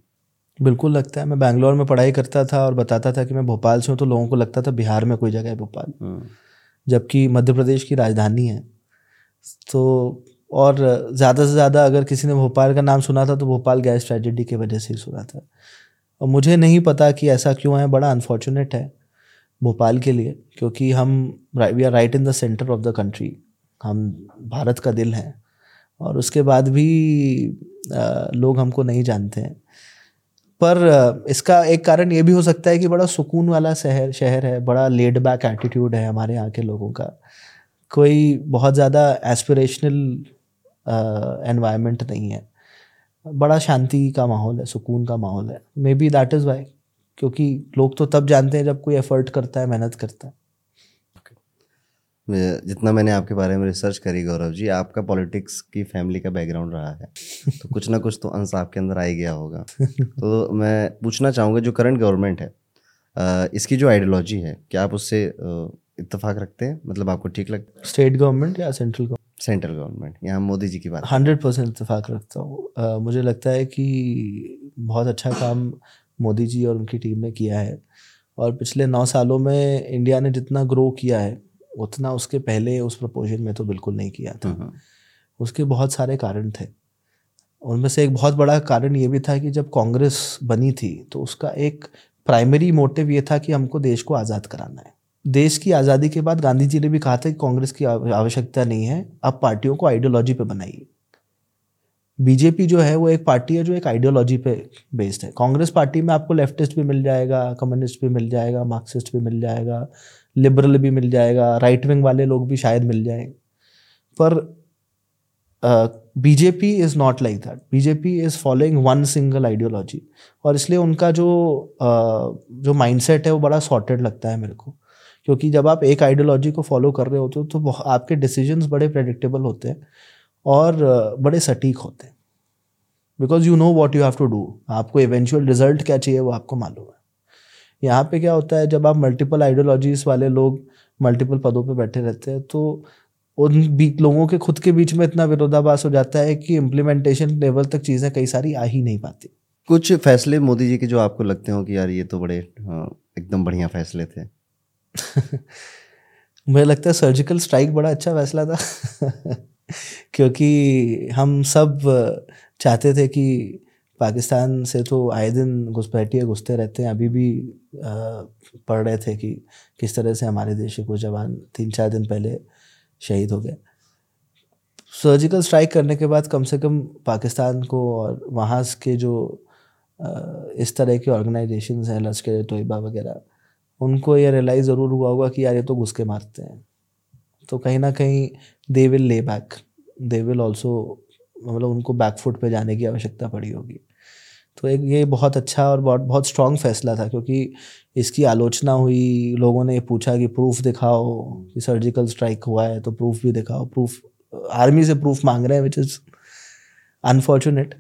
बिल्कुल लगता है। मैं बैंगलोर में पढ़ाई करता था और बताता था कि मैं भोपाल से हूँ तो लोगों को लगता था बिहार में कोई जगह है भोपाल। हम्म, जबकि मध्य प्रदेश की राजधानी है तो और ज़्यादा से ज़्यादा अगर किसी ने भोपाल का नाम सुना था तो भोपाल गैस ट्रेजेडी की वजह से ही सुना था। और मुझे नहीं पता कि ऐसा क्यों है, बड़ा अनफॉर्चुनेट है भोपाल के लिए, क्योंकि हम we are right in the centre of the country हम भारत का दिल हैं और उसके बाद भी लोग हमको नहीं जानते हैं। पर इसका एक कारण ये भी हो सकता है कि बड़ा सुकून वाला शहर शहर है, बड़ा लेड बैक एटीट्यूड है हमारे यहाँ के लोगों का। कोई बहुत ज़्यादा एस्पिरेशनल एनवायरनमेंट नहीं है। बड़ा शांति का माहौल है सुकून का माहौल है। Maybe that is why क्योंकि लोग तो तब जानते हैं जब कोई एफर्ट करता है मेहनत करता है। जितना मैंने आपके बारे में रिसर्च करी गौरव जी आपका पॉलिटिक्स की फैमिली का बैकग्राउंड रहा है। तो कुछ ना कुछ तो अंश आपके अंदर आ ही गया होगा। <laughs> तो मैं पूछना चाहूँगा जो करंट गवर्नमेंट है इसकी जो आइडियोलॉजी है क्या आप उससे इतफाक रखते हैं मतलब आपको ठीक लगता स्टेट गवर्नमेंट या सेंट्रल गवर्नमेंट सेंट्रल गवर्नमेंट यहाँ मोदी जी की बात हंड्रेड परसेंट इतफाक रखता हूँ। मुझे लगता है कि बहुत अच्छा काम मोदी जी और उनकी टीम ने किया है। और पिछले नौ सालों में इंडिया ने जितना ग्रो किया है उतना उसके पहले उस प्रपोजन में तो बिल्कुल नहीं किया था। हम्म, हम्म। उसके बहुत सारे कारण थे। उनमें से एक बहुत बड़ा कारण ये भी था कि जब कांग्रेस बनी थी तो उसका एक प्राइमरी मोटिव ये था कि हमको देश को आज़ाद कराना है। देश की आज़ादी के बाद गांधी जी ने भी कहा था कि कांग्रेस की आवश्यकता नहीं है अब पार्टियों को आइडियोलॉजी पे बनाइए। बीजेपी जो है वो एक पार्टी है जो एक आइडियोलॉजी पे बेस्ड है। कांग्रेस पार्टी में आपको लेफ्टिस्ट भी मिल जाएगा कम्युनिस्ट भी मिल जाएगा मार्क्सिस्ट भी मिल जाएगा लिबरल भी मिल जाएगा राइट विंग वाले लोग भी शायद मिल जाएँगे पर BJP is not like that BJP is following one single ideology और इसलिए उनका जो uh, जो माइंडसेट है वो बड़ा सॉर्टेड लगता है मेरे को। क्योंकि जब आप एक आइडियोलॉजी को फॉलो कर रहे होते हो तो आपके डिसीजंस बड़े प्रेडिक्टेबल होते हैं और बड़े सटीक होते हैं। Because you know what you have to do आपको इवेंचुअल रिज़ल्ट क्या चाहिए वो आपको मालूम है। यहाँ पे क्या होता है जब आप मल्टीपल आइडियोलॉजीज वाले लोग मल्टीपल पदों पे बैठे रहते हैं तो उन लोगों के खुद के बीच में इतना विरोधाभास हो जाता है कि इम्प्लीमेंटेशन लेवल तक चीज़ें कई सारी आ ही नहीं पाती। कुछ फैसले मोदी जी के जो आपको लगते हो कि यार ये तो बड़े हाँ, एकदम बढ़िया फैसले थे? <laughs> मुझे लगता है सर्जिकल स्ट्राइक बड़ा अच्छा फैसला था, <laughs> क्योंकि हम सब चाहते थे कि पाकिस्तान से तो आए दिन घुसपैठिए घुसते रहते हैं। अभी भी पढ़ रहे थे कि किस तरह से हमारे देश के कुछ जवान तीन चार दिन पहले शहीद हो गए। सर्जिकल स्ट्राइक करने के बाद कम से कम पाकिस्तान को और वहाँ के जो इस तरह के ऑर्गेनाइजेशन हैं, लश्कर तोयबा वगैरह उनको ये रियलाइज़ ज़रूर हुआ होगा कि यार ये तो घुस के मारते हैं। तो कहीं ना कहीं they will lay back they will also मतलब उनको बैकफुट पे जाने की आवश्यकता पड़ी होगी। तो एक, ये बहुत अच्छा और बहुत बहुत स्ट्रॉन्ग फैसला था क्योंकि इसकी आलोचना हुई, लोगों ने पूछा कि प्रूफ दिखाओ कि सर्जिकल स्ट्राइक हुआ है तो प्रूफ भी दिखाओ। प्रूफ आर्मी से प्रूफ मांग रहे हैं विच इज़ अनफॉर्चुनेट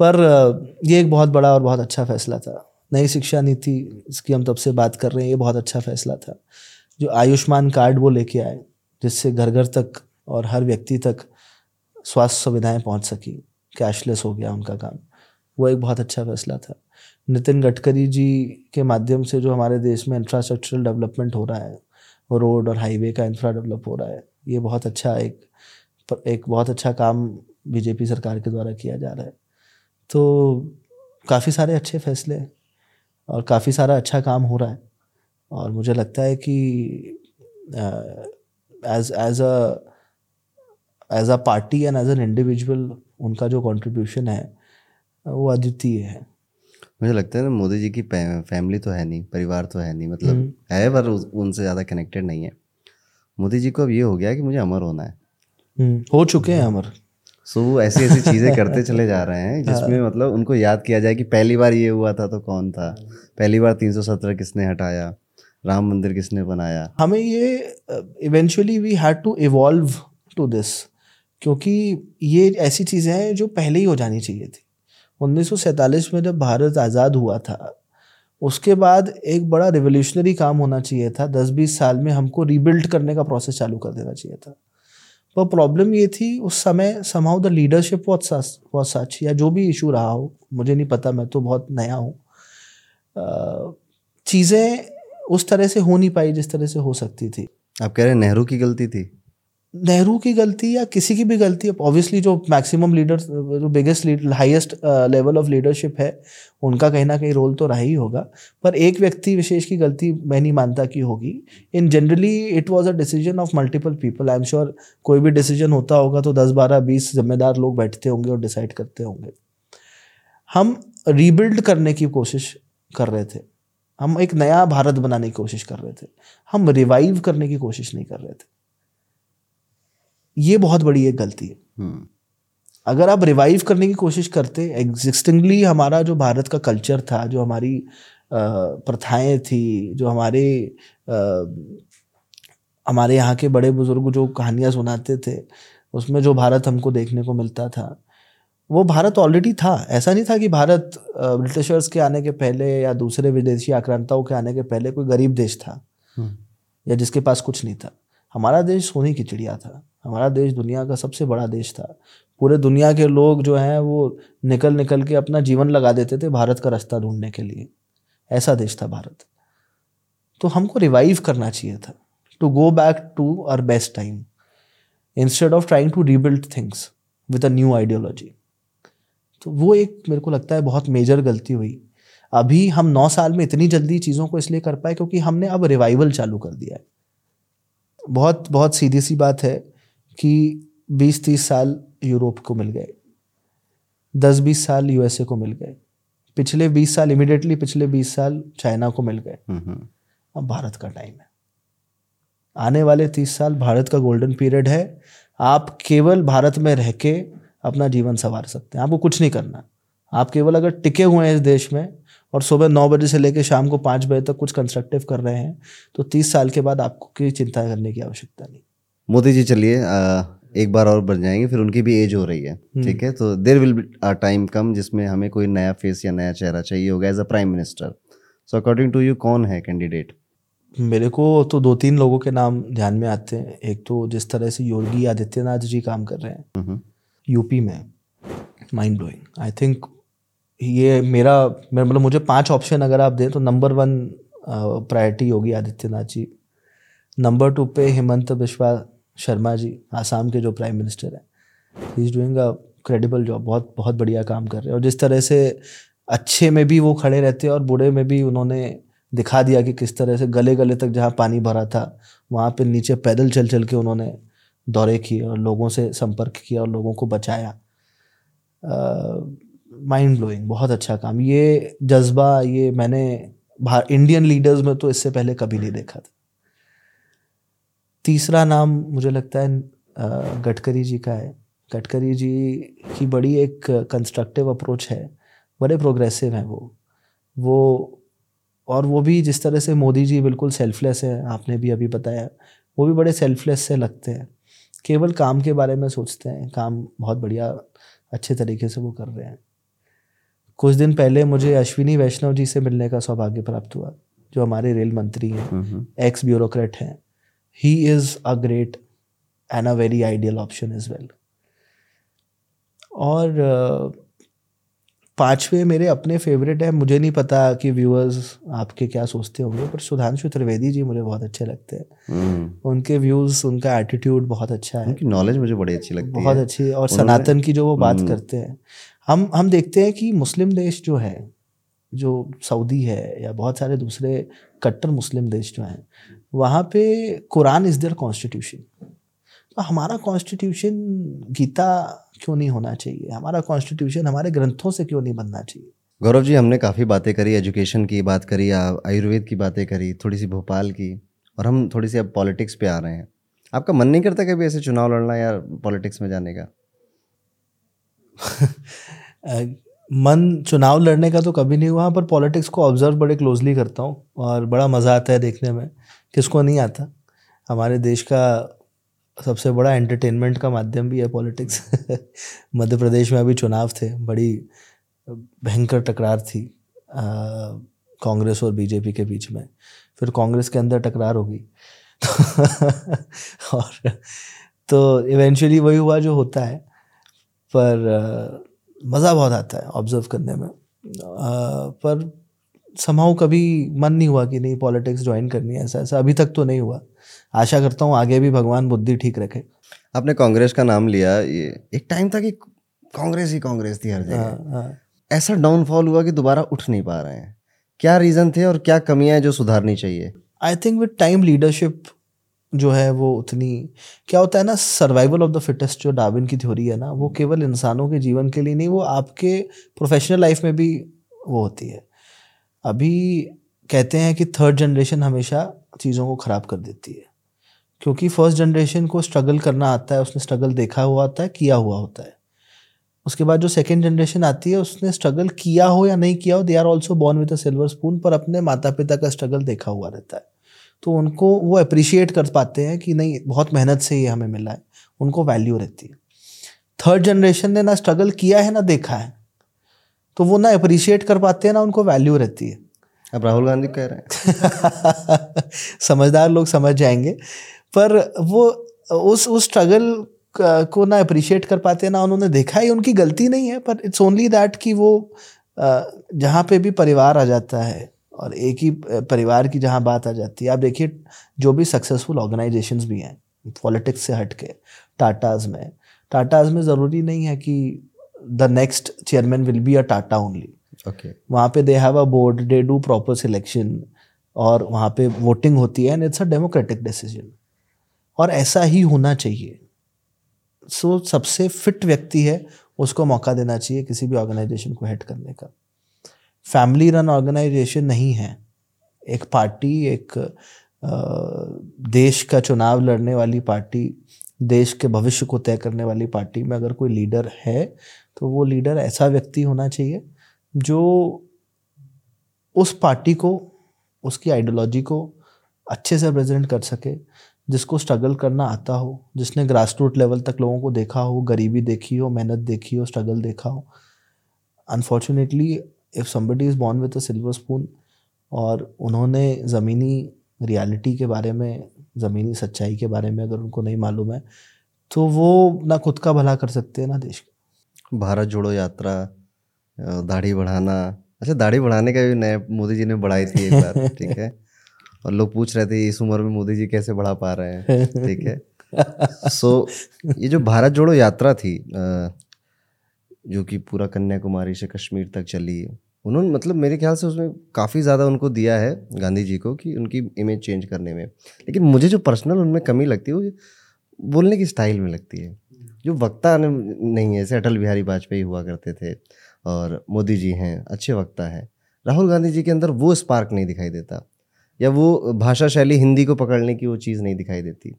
पर ये एक बहुत बड़ा और बहुत अच्छा फैसला था। नई शिक्षा नीति इसकी हम तब से बात कर रहे हैं, ये बहुत अच्छा फैसला था। जो आयुष्मान कार्ड वो लेके आए, जिससे घर घर तक और हर व्यक्ति तक स्वास्थ्य सुविधाएँ पहुँच सकी, कैशलेस हो गया उनका काम। वो एक बहुत अच्छा फैसला था। नितिन गडकरी जी के माध्यम से जो हमारे देश में इंफ्रास्ट्रक्चरल डेवलपमेंट हो रहा है रोड और हाईवे का इंफ्रा डेवलप हो रहा है, ये बहुत अच्छा एक एक बहुत अच्छा काम बीजेपी सरकार के द्वारा किया जा रहा है। तो काफ़ी सारे अच्छे फैसले हैं। और काफ़ी सारा अच्छा काम हो रहा है। और मुझे लगता है कि as as a as a party and as an individual उनका जो कंट्रीब्यूशन है वो अद्वितीय है। मुझे लगता है ना मोदी जी की फैमिली तो है नहीं परिवार तो है नहीं मतलब हम्म। है पर उनसे ज़्यादा कनेक्टेड नहीं है। मोदी जी को अब ये हो गया कि मुझे अमर होना है। हम्म, हो चुके हैं अमर। सो वो ऐसी ऐसी चीज़ें करते चले जा रहे हैं <laughs> जिसमें हाँ। मतलब उनको याद किया जाए कि पहली बार ये हुआ था तो कौन था? पहली बार 317 किसने हटाया? राम मंदिर किसने बनाया? हमें ये eventually we had to evolve to this क्योंकि ये ऐसी चीज़ें हैं जो पहले ही हो जानी चाहिए थी। उन्नीस सौ सैंतालीस में जब भारत आज़ाद हुआ था उसके बाद एक बड़ा रिवोल्यूशनरी काम होना चाहिए था। दस बीस साल में हमको रीबिल्ड करने का प्रोसेस चालू कर देना चाहिए था। पर प्रॉब्लम ये थी, उस समय समाउ द लीडरशिप वॉज़ सच या जो भी इशू रहा हो, मुझे नहीं पता, मैं तो बहुत नया हूँ। चीज़ें उस तरह से हो नहीं पाई जिस तरह से हो सकती थी। आप कह रहे हैं नेहरू की गलती थी? नेहरू की गलती या किसी की भी गलती ऑब्वियसली जो मैक्सिमम लीडर जो biggest highest level of leadership है, उनका कहीं ना कहीं रोल तो रहा ही होगा। पर एक व्यक्ति विशेष की गलती मैं नहीं मानता कि होगी। In generally it was a decision of multiple people I am sure कोई भी डिसीज़न होता होगा तो दस, बारह, बीस जिम्मेदार लोग बैठते होंगे और डिसाइड करते होंगे। हम रीबिल्ड करने की कोशिश कर रहे थे। हम एक नया भारत बनाने की कोशिश कर रहे थे। हम रिवाइव करने की कोशिश नहीं कर रहे थे। ये बहुत बड़ी एक गलती है हम्म। अगर आप रिवाइव करने की कोशिश करते एग्जिस्टिंगली हमारा जो भारत का कल्चर था जो हमारी प्रथाएँ थी जो हमारे आ, हमारे यहाँ के बड़े बुज़ुर्ग जो कहानियाँ सुनाते थे उसमें जो भारत हमको देखने को मिलता था वो भारत ऑलरेडी था ऐसा नहीं था कि भारत ब्रिटिशर्स के आने के पहले या दूसरे विदेशी आक्रांताओं के आने के पहले कोई गरीब देश था हम्म। या जिसके पास कुछ नहीं था हमारा देश सोने की चिड़िया था हमारा देश दुनिया का सबसे बड़ा देश था। पूरे दुनिया के लोग जो हैं, वो निकल निकल के अपना जीवन लगा देते थे भारत का रास्ता ढूँढने के लिए। ऐसा देश था भारत। तो हमको रिवाइव करना चाहिए था। To go back to our best time instead of trying to rebuild things with a new ideology तो वो एक मेरे को लगता है बहुत मेजर गलती हुई। अभी हम नौ साल में इतनी जल्दी चीज़ों को इसलिए कर पाए क्योंकि हमने अब रिवाइवल चालू कर दिया है। बहुत बहुत सीधी सी बात है। कि बीस तीस साल यूरोप को मिल गए दस बीस साल यूएसए को मिल गए पिछले बीस साल इमिडिएटली पिछले बीस साल चाइना को मिल गए। अब भारत का टाइम है। आने वाले तीस साल भारत का गोल्डन पीरियड है। आप केवल भारत में रह के अपना जीवन संवार सकते हैं। आपको कुछ नहीं करना। आप केवल अगर टिके हुए हैं इस देश में और सुबह नौ बजे से लेकर शाम को पाँच बजे तक कुछ कंस्ट्रक्टिव कर रहे हैं तो तीस साल के बाद आपको कोई चिंता करने की आवश्यकता नहीं। मोदी जी चलिए एक बार और बन जाएँगे फिर उनकी भी एज हो रही है हम्म। ठीक है? तो देर विल टाइम कम जिसमें हमें कोई नया फेस या नया चेहरा चाहिए होगा as a prime minister so according to you कौन है कैंडिडेट मेरे को तो दो तीन लोगों के नाम ध्यान में आते हैं। एक तो जिस तरह से योगी आदित्यनाथ जी काम कर रहे हैं यूपी में माइंड ब्लोइंग आई थिंक ये मेरा मतलब मुझे पाँच ऑप्शन अगर आप दें तो number one priority Yogi Adityanath ji number two पे हेमंत बिश्वा शर्मा जी, आसाम के जो प्राइम मिनिस्टर हैं he is doing a credible job बहुत बहुत बढ़िया काम कर रहे हैं। और जिस तरह से अच्छे में भी वो खड़े रहते हैं और बुरे में भी उन्होंने दिखा दिया कि किस तरह से गले गले तक जहाँ पानी भरा था, वहाँ पे नीचे पैदल चल चल के उन्होंने दौरे किए और लोगों से संपर्क किया और लोगों को बचाया। माइंड ब्लोइंग बहुत अच्छा काम। ये जज्बा, ये मैंने इंडियन लीडर्स में तो इससे पहले कभी नहीं देखा था। तीसरा नाम मुझे लगता है गडकरी जी का है। गडकरी जी की बड़ी एक कंस्ट्रक्टिव अप्रोच है बड़े प्रोग्रेसिव हैं वो। वो और वो भी जिस तरह से मोदी जी बिल्कुल सेल्फलेस हैं आपने भी अभी बताया वो भी बड़े सेल्फलेस से लगते हैं। केवल काम के बारे में सोचते हैं काम बहुत बढ़िया अच्छे तरीके से वो कर रहे हैं। कुछ दिन पहले मुझे अश्विनी वैष्णव जी से मिलने का सौभाग्य प्राप्त हुआ जो हमारे रेल मंत्री हैं। एक्स ब्यूरोक्रेट हैं। He is a great and a very ideal option as well. और uh, पांचवे मेरे अपने फेवरेट है। मुझे नहीं पता कि व्यूअर्स आपके क्या सोचते होंगे पर सुधांशु त्रिवेदी जी मुझे बहुत अच्छे लगते हैं। हम्म। उनके व्यूज़ उनका एटीट्यूड बहुत अच्छा है। उनकी नॉलेज मुझे बड़ी अच्छी लगती बहुत है। बहुत अच्छी और सनातन की जो वो बात हम्म। करते हैं। हम हम देखते हैं कि मुस्लिम देश जो है जो सऊदी है या बहुत सारे दूसरे कट्टर मुस्लिम देश जो हैं वहाँ पे कुरान इज़ देयर कॉन्स्टिट्यूशन तो हमारा कॉन्स्टिट्यूशन गीता क्यों नहीं होना चाहिए? हमारा कॉन्स्टिट्यूशन हमारे ग्रंथों से क्यों नहीं बनना चाहिए? गौरव जी हमने काफ़ी बातें करी एजुकेशन की बात करी आयुर्वेद की बातें करी थोड़ी सी भोपाल की और हम थोड़ी सी अब पॉलिटिक्स पे आ रहे हैं। आपका मन नहीं करता कभी ऐसे चुनाव लड़ना या पॉलिटिक्स में जाने का? <laughs> मन चुनाव लड़ने का तो कभी नहीं हुआ, पर पॉलिटिक्स को ऑब्ज़र्व बड़े क्लोजली करता हूँ और बड़ा मज़ा आता है देखने में, किसको नहीं आता। हमारे देश का सबसे बड़ा एंटरटेनमेंट का माध्यम भी है पॉलिटिक्स <laughs> मध्य प्रदेश में अभी चुनाव थे, बड़ी भयंकर टकरार थी कांग्रेस और बीजेपी के बीच में। फिर कांग्रेस के अंदर टकरार होगी <laughs> और तो इवेंचुअली वही हुआ जो होता है, पर मज़ा बहुत आता है ऑब्ज़र्व करने में। आ, पर समाओ कभी मन नहीं हुआ कि नहीं पॉलिटिक्स ज्वाइन करनी है ऐसा ऐसा अभी तक तो नहीं हुआ। आशा करता हूँ आगे भी भगवान बुद्धि ठीक रखे। आपने कांग्रेस का नाम लिया ये एक टाइम था कि कांग्रेस ही कांग्रेस थी हर जगह। हाँ, हाँ। ऐसा डाउनफॉल हुआ कि दोबारा उठ नहीं पा रहे हैं। क्या रीजन थे और क्या कमियाँ हैं जो सुधारनी चाहिए? I think with time leadership जो है वो उतनी, क्या होता है ना सर्वाइवल ऑफ़ द फिटेस्ट जो डार्विन की थ्योरी है ना, वो केवल इंसानों के जीवन के लिए नहीं, वो आपके प्रोफेशनल लाइफ में भी वो होती है। अभी कहते हैं कि थर्ड जनरेशन हमेशा चीज़ों को ख़राब कर देती है, क्योंकि फ़र्स्ट जनरेशन को स्ट्रगल करना आता है, उसने स्ट्रगल देखा हुआ होता है, किया हुआ होता है। उसके बाद जो सेकेंड जनरेशन आती है, उसने स्ट्रगल किया हो या नहीं किया हो they are also born with a silver spoon पर अपने माता पिता का स्ट्रगल देखा हुआ रहता है। तो उनको वो अप्रिशिएट कर पाते हैं कि नहीं बहुत मेहनत से ये हमें मिला है। उनको वैल्यू रहती है। थर्ड जनरेशन ने ना स्ट्रगल किया है ना देखा है। तो वो ना अप्रिशिएट कर पाते हैं ना उनको वैल्यू रहती है। अब राहुल गांधी कह रहे हैं। <laughs> समझदार लोग समझ जाएँगे। पर वो उस उस स्ट्रगल को ना अप्रिशिएट कर पाते हैं ना उन्होंने देखा ही। उनकी गलती नहीं है पर इट्स ओनली दैट कि वो जहाँ पे भी परिवार आ जाता है और एक ही परिवार की जहाँ बात आ जाती है। आप देखिए जो भी सक्सेसफुल ऑर्गेनाइजेशंस भी हैं पॉलिटिक्स से हट के टाटाज में टाटाज में ज़रूरी नहीं है कि the next chairman will be a Tata only okay वहाँ पे they have a board they do proper selection और वहाँ पे वोटिंग होती है and it's a democratic decision और ऐसा ही होना चाहिए। सो so, सबसे फिट व्यक्ति है उसको मौका देना चाहिए किसी भी ऑर्गेनाइजेशन को हेड करने का। फैमिली रन ऑर्गेनाइजेशन नहीं है। एक पार्टी, एक देश का चुनाव लड़ने वाली पार्टी, देश के भविष्य को तय करने वाली पार्टी में अगर कोई लीडर है तो वो लीडर ऐसा व्यक्ति होना चाहिए जो उस पार्टी को, उसकी आइडियोलॉजी को अच्छे से प्रेजेंट कर सके, जिसको स्ट्रगल करना आता हो, जिसने ग्रास रूट लेवल तक लोगों को देखा हो, गरीबी देखी हो, मेहनत देखी हो स्ट्रगल देखा हो। Unfortunately if somebody is born with a silver spoon और उन्होंने ज़मीनी रियलिटी के बारे में ज़मीनी सच्चाई के बारे में अगर उनको नहीं मालूम है तो वो ना खुद का भला कर सकते हैं ना देश का। भारत जोड़ो यात्रा दाढ़ी बढ़ाना। अच्छा दाढ़ी बढ़ाने का भी नए मोदी जी ने बढ़ाई थी एक बार <laughs> ठीक है? और लोग पूछ रहे थे इस उम्र में मोदी जी कैसे बढ़ा पा रहे हैं? ठीक है? सो <laughs> so, ये जो भारत जोड़ो यात्रा थी जो कि पूरा कन्याकुमारी से कश्मीर तक चली उन्होंने मतलब मेरे ख्याल से उसमें काफ़ी ज़्यादा उनको दिया है गांधी जी को कि उनकी इमेज चेंज करने में। लेकिन मुझे जो पर्सनल उनमें कमी लगती है, वो बोलने की स्टाइल में लगती है। जो वक्ता नहीं है, जैसे अटल बिहारी वाजपेयी हुआ करते थे और मोदी जी हैं, अच्छे वक्ता हैं। राहुल गांधी जी के अंदर वो स्पार्क नहीं दिखाई देता, या वो भाषा शैली हिंदी को पकड़ने की वो चीज़ नहीं दिखाई देती।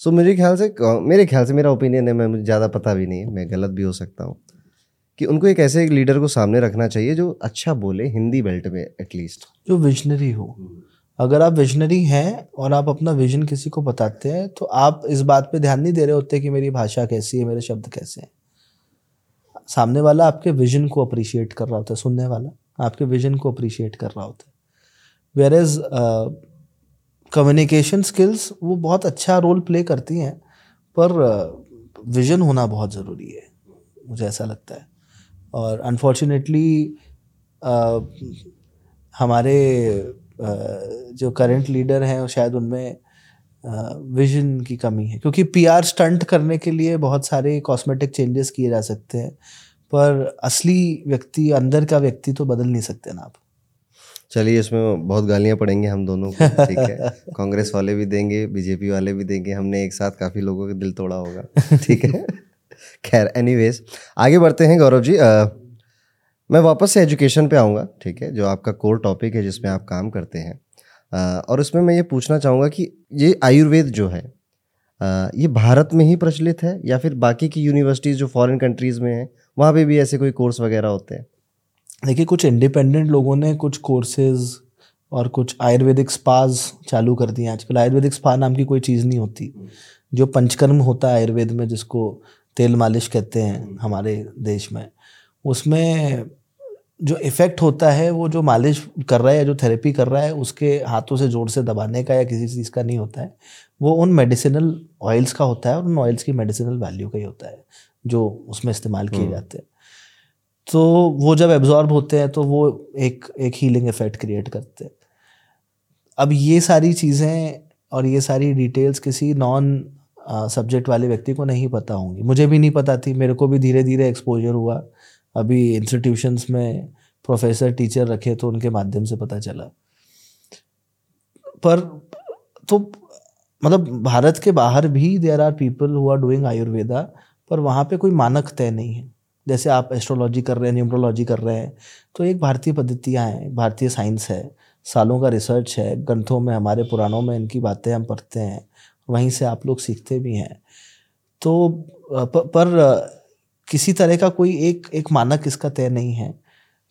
सो मेरे ख्याल से, मेरे ख्याल से मेरा ओपिनियन है, मैं, मुझे ज़्यादा पता भी नहीं है, मैं गलत भी हो सकता हूँ। कि उनको एक ऐसे एक लीडर को सामने रखना चाहिए जो अच्छा बोले हिंदी बेल्ट में एटलीस्ट जो विजनरी हो। अगर आप विजनरी हैं और आप अपना विजन किसी को बताते हैं तो आप इस बात पे ध्यान नहीं दे रहे होते कि मेरी भाषा कैसी है मेरे शब्द कैसे हैं। सामने वाला आपके विजन को अप्रिशिएट कर रहा होता है सुनने वाला आपके विजन को अप्रिशिएट कर रहा होता है। वेर एज कम्युनिकेशन स्किल्स वो बहुत अच्छा रोल प्ले करती हैं पर विजन uh, होना बहुत ज़रूरी है मुझे ऐसा लगता है। और अनफॉर्चुनेटली हमारे जो करंट लीडर हैं शायद उनमें विजन की कमी है। क्योंकि पीआर स्टंट करने के लिए बहुत सारे कॉस्मेटिक चेंजेस किए जा सकते हैं पर असली व्यक्ति अंदर का व्यक्ति तो बदल नहीं सकते ना आप। चलिए इसमें बहुत गालियाँ पड़ेंगे हम दोनों को ठीक है। <laughs> कांग्रेस वाले भी देंगे बीजेपी वाले भी देंगे हमने एक साथ काफ़ी लोगों के दिल तोड़ा होगा ठीक है। <laughs> खैर एनीवेज आगे बढ़ते हैं गौरव जी। आ, मैं वापस से एजुकेशन पे आऊँगा ठीक है जो आपका कोर टॉपिक है जिसमें आप काम करते हैं। आ, और उसमें मैं ये पूछना चाहूँगा कि ये आयुर्वेद जो है आ, ये भारत में ही प्रचलित है या फिर बाकी की यूनिवर्सिटीज़ जो फॉरेन कंट्रीज़ में हैं वहाँ पे भी ऐसे कोई कोर्स वगैरह होते हैं? देखिए कुछ इंडिपेंडेंट लोगों ने कुछ कोर्सेज और कुछ आयुर्वेदिक स्पाज चालू कर दिए आजकल आयुर्वेदिक स्पा नाम की कोई चीज़ नहीं होती। जो पंचकर्म होता है आयुर्वेद में जिसको तेल मालिश कहते हैं हमारे देश में उसमें जो इफ़ेक्ट होता है वो जो मालिश कर रहा है या जो थेरेपी कर रहा है उसके हाथों से ज़ोर से दबाने का या किसी चीज़ का नहीं होता है। वो उन मेडिसिनल ऑयल्स का होता है और उन ऑयल्स की मेडिसिनल वैल्यू का ही होता है जो उसमें इस्तेमाल किए हम्म। जाते हैं। तो वो जब एब्जॉर्ब होते हैं तो वो एक एक हीलिंग इफ़ेक्ट क्रिएट करते हैं। अब ये सारी चीज़ें और ये सारी डिटेल्स किसी नॉन सब्जेक्ट वाले व्यक्ति को नहीं पता होंगी। मुझे भी नहीं पता थी, मेरे को भी धीरे धीरे एक्सपोजर हुआ। अभी इंस्टीट्यूशंस में प्रोफेसर टीचर रखे तो उनके माध्यम से पता चला। पर तो मतलब भारत के बाहर भी there are people who are doing Ayurveda पर वहाँ पे कोई मानक तय नहीं है। जैसे आप एस्ट्रोलॉजी कर रहे हैं न्यूमरोलॉजी कर रहे हैं तो एक भारतीय पद्धतियाँ हैं, भारतीय साइंस है। सालों का रिसर्च है, ग्रंथों में, हमारे पुराणों में इनकी बातें हम पढ़ते हैं। वहीं से आप लोग सीखते भी हैं। तो पर किसी तरह का कोई एक एक मानक इसका तय नहीं है।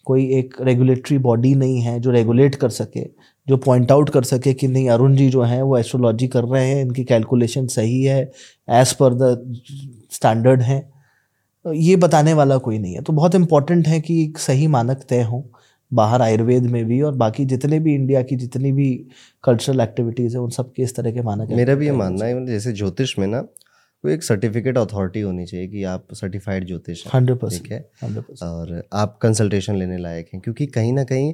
कोई एक रेगुलेटरी बॉडी नहीं है जो रेगुलेट कर सके, जो पॉइंट आउट कर सके कि नहीं, अरुण जी जो हैं वो एस्ट्रोलॉजी कर रहे हैं, इनकी कैलकुलेशन सही है एज पर द स्टैंडर्ड है। ये बताने वाला कोई नहीं है। तो बहुत इंपॉर्टेंट है कि एक सही मानक तय हो। बाहर आयुर्वेद में भी और बाकी जितने भी इंडिया की जितनी भी कल्चरल एक्टिविटीज़ है उन सब के इस तरह के मानक मेरा भी ये मानना है जैसे ज्योतिष में ना कोई एक सर्टिफिकेट अथॉरिटी होनी चाहिए कि आप सर्टिफाइड ज्योतिष हंड्रेड परसेंट है? और आप कंसल्टेशन लेने लायक हैं क्योंकि कहीं ना कहीं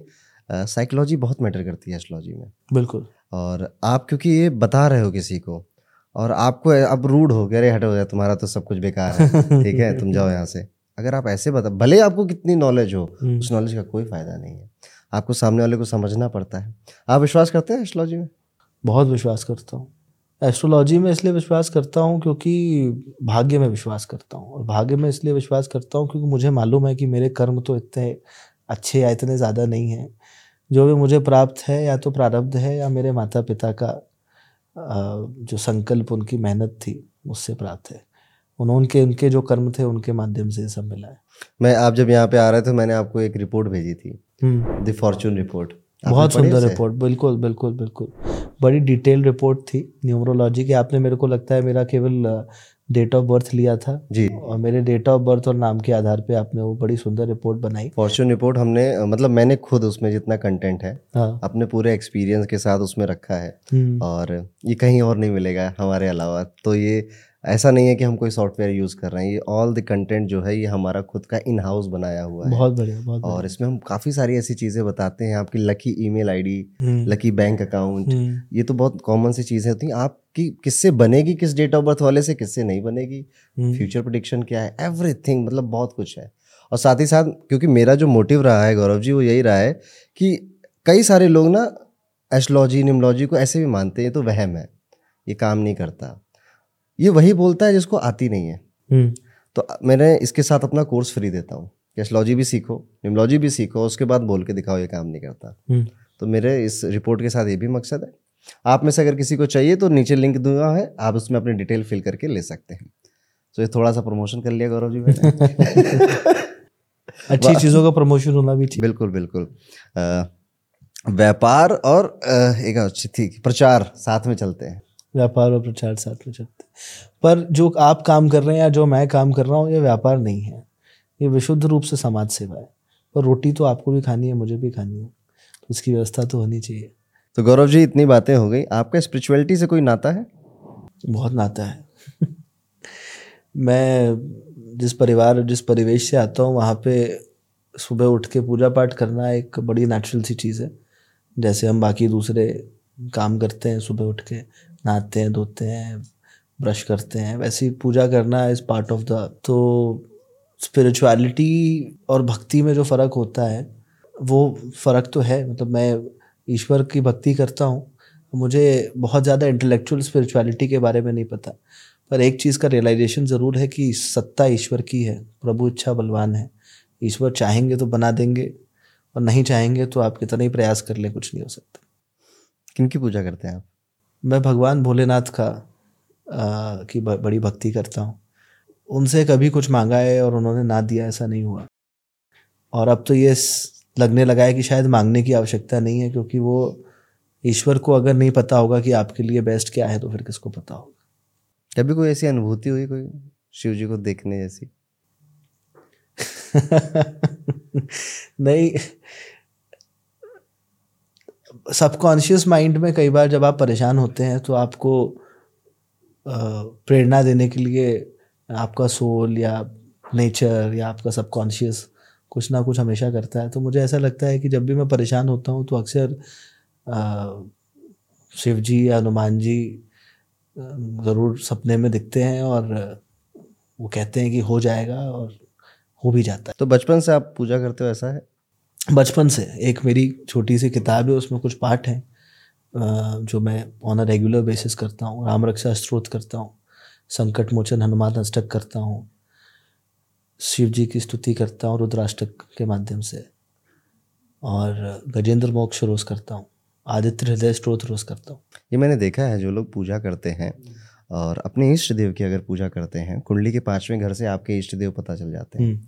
साइकोलॉजी बहुत मैटर करती है एस्ट्रोलॉजी में। बिल्कुल। और आप क्योंकि ये बता रहे हो किसी को और आपको अब रूड हो गया अरे हटो जाए तुम्हारा तो सब कुछ बेकार है ठीक है? तुम जाओ यहाँ से। अगर आप ऐसे बता भले आपको कितनी नॉलेज हो हम्म। उस नॉलेज का कोई फ़ायदा नहीं है। आपको सामने वाले को समझना पड़ता है। आप विश्वास करते हैं एस्ट्रोलॉजी में? बहुत विश्वास करता हूँ। एस्ट्रोलॉजी में इसलिए विश्वास करता हूँ क्योंकि भाग्य में विश्वास करता हूँ। और भाग्य में इसलिए विश्वास करता हूँ क्योंकि मुझे मालूम है कि मेरे कर्म तो इतने अच्छे या इतने ज़्यादा नहीं हैं। जो भी मुझे प्राप्त है या तो प्रारब्ध है या मेरे माता पिता का जो संकल्प उनकी मेहनत थी उससे प्राप्त है। उनके उनके जो कर्म थे उनके माध्यम से सब मिला है। मैं आप जब यहाँ पे आ रहे थे मैंने आपको एक रिपोर्ट भेजी थी। द फॉर्चून रिपोर्ट बहुत सुंदर रिपोर्ट बिल्कुल बिल्कुल बिल्कुल। बड़ी डिटेल रिपोर्ट थी न्यूमरोलॉजी की। आपने मेरे को लगता है मेरा केवल डेट ऑफ़ बर्थ लिया था। जी। और मेरे डेट ऑफ़ बर्थ और नाम के आधार पे आपने वो बड़ी सुंदर रिपोर्ट बनाई। फॉर्चून रिपोर्ट हमने मतलब मैंने खुद उसमें जितना कंटेंट है हाँ। अपने पूरे एक्सपीरियंस के साथ उसमें रखा है। हम्म। और ये कहीं और नहीं मिलेगा हमारे अलावा। तो ये ऐसा नहीं है कि हम कोई सॉफ्टवेयर यूज़ कर रहे हैं ये ऑल द कंटेंट जो है ये हमारा खुद का इन हाउस बनाया हुआ है। बहुत बढ़िया बहुत और इसमें हम काफ़ी सारी ऐसी चीज़ें बताते हैं आपकी lucky email ID lucky bank account ये तो बहुत कॉमन सी चीज़ें होती हैं। आपकी किससे बनेगी किस डेट ऑफ़ बर्थ वाले से किससे नहीं बनेगी? फ्यूचर हम्म। प्रोडिक्शन क्या है? एवरी मतलब बहुत कुछ है। और साथ ही साथ क्योंकि मेरा जो मोटिव रहा है गौरव जी वो यही रहा है कि कई सारे लोग ना एस्ट्रोलॉजी निमोलॉजी को ऐसे भी मानते हैं तो वहम है ये काम नहीं करता। ये वही बोलता है जिसको आती नहीं है। हम्म। तो मैंने इसके साथ अपना कोर्स फ्री देता हूँ। कैशलॉजी भी सीखो निमोलॉजी भी सीखो उसके बाद बोल के दिखाओ ये काम नहीं करता। हम्म। तो मेरे इस रिपोर्ट के साथ ये भी मकसद है। आप में से अगर किसी को चाहिए तो नीचे लिंक दूँगा है आप उसमें अपनी डिटेल फिल करके ले सकते हैं। तो ये थोड़ा सा प्रमोशन कर लिया गौरव जी मैंने। <laughs> अच्छी चीज़ों का प्रमोशन होना भी चाहिए बिल्कुल बिल्कुल। व्यापार और एक अच्छी थी प्रचार साथ में चलते हैं। व्यापार और प्रचार साथ में चलते पर जो आप काम कर रहे हैं या जो मैं काम कर रहा हूँ ये व्यापार नहीं है। ये विशुद्ध रूप से समाज सेवा है। पर रोटी तो आपको भी खानी है मुझे भी खानी है। तो उसकी व्यवस्था तो होनी चाहिए। तो गौरव जी इतनी बातें हो गई। आपका स्पिरिचुअलिटी से कोई नाता है? बहुत नाता है। <laughs> मैं जिस परिवार जिस परिवेश से आता हूँ वहाँ पे सुबह उठ के पूजा पाठ करना एक बड़ी नेचुरल सी चीज़ है। जैसे हम बाकी दूसरे काम करते हैं सुबह उठ के नहाते हैं, धोते हैं ब्रश करते हैं, वैसे ही पूजा करना इज़ पार्ट ऑफ़ द तो स्पिरिचुअलिटी और भक्ति में जो फ़र्क होता है, वो फ़र्क तो है। मतलब मैं ईश्वर की भक्ति करता हूँ, मुझे बहुत ज़्यादा इंटेलेक्चुअल स्पिरिचुअलिटी के बारे में नहीं पता। पर एक चीज़ का रियलाइजेशन ज़रूर है कि सत्ता ईश्वर की है, प्रभु इच्छा बलवान है। ईश्वर चाहेंगे तो बना देंगे, और नहीं चाहेंगे तो आप कितना ही प्रयास कर लें, कुछ नहीं हो सकता। किन पूजा करते हैं आप? मैं भगवान भोलेनाथ का आ, की ब, बड़ी भक्ति करता हूँ। उनसे कभी कुछ मांगा है और उन्होंने ना दिया ऐसा नहीं हुआ। और अब तो ये लगने लगा है कि शायद मांगने की आवश्यकता नहीं है क्योंकि वो ईश्वर को अगर नहीं पता होगा कि आपके लिए बेस्ट क्या है तो फिर किसको पता होगा? कभी कोई ऐसी अनुभूति हुई कोई शिव जी को देखने जैसी? <laughs> नहीं सबकॉन्शियस माइंड में कई बार जब आप परेशान होते हैं तो आपको प्रेरणा देने के लिए आपका सोल या नेचर या आपका सबकॉन्शियस कुछ ना कुछ हमेशा करता है। तो मुझे ऐसा लगता है कि जब भी मैं परेशान होता हूँ तो अक्सर शिव जी या हनुमान जी ज़रूर सपने में दिखते हैं और वो कहते हैं कि हो जाएगा और हो भी जाता है। तो बचपन से आप पूजा करते हो ऐसा है? बचपन से एक मेरी छोटी सी किताब है उसमें कुछ पाठ हैं जो मैं ऑन अ रेगुलर बेसिस करता हूँ राम रक्षा स्त्रोत करता हूँ संकट मोचन हनुमान अष्टक करता हूँ शिव जी की स्तुति करता हूँ रुद्राष्टक के माध्यम से और गजेंद्र मोक्ष रोज करता हूँ आदित्य हृदय स्त्रोत रोज करता हूँ ये मैंने देखा है जो लोग पूजा करते हैं और अपने इष्ट देव की अगर पूजा करते हैं कुंडली के पाँचवें घर से आपके इष्ट देव पता चल जाते हैं हम्म।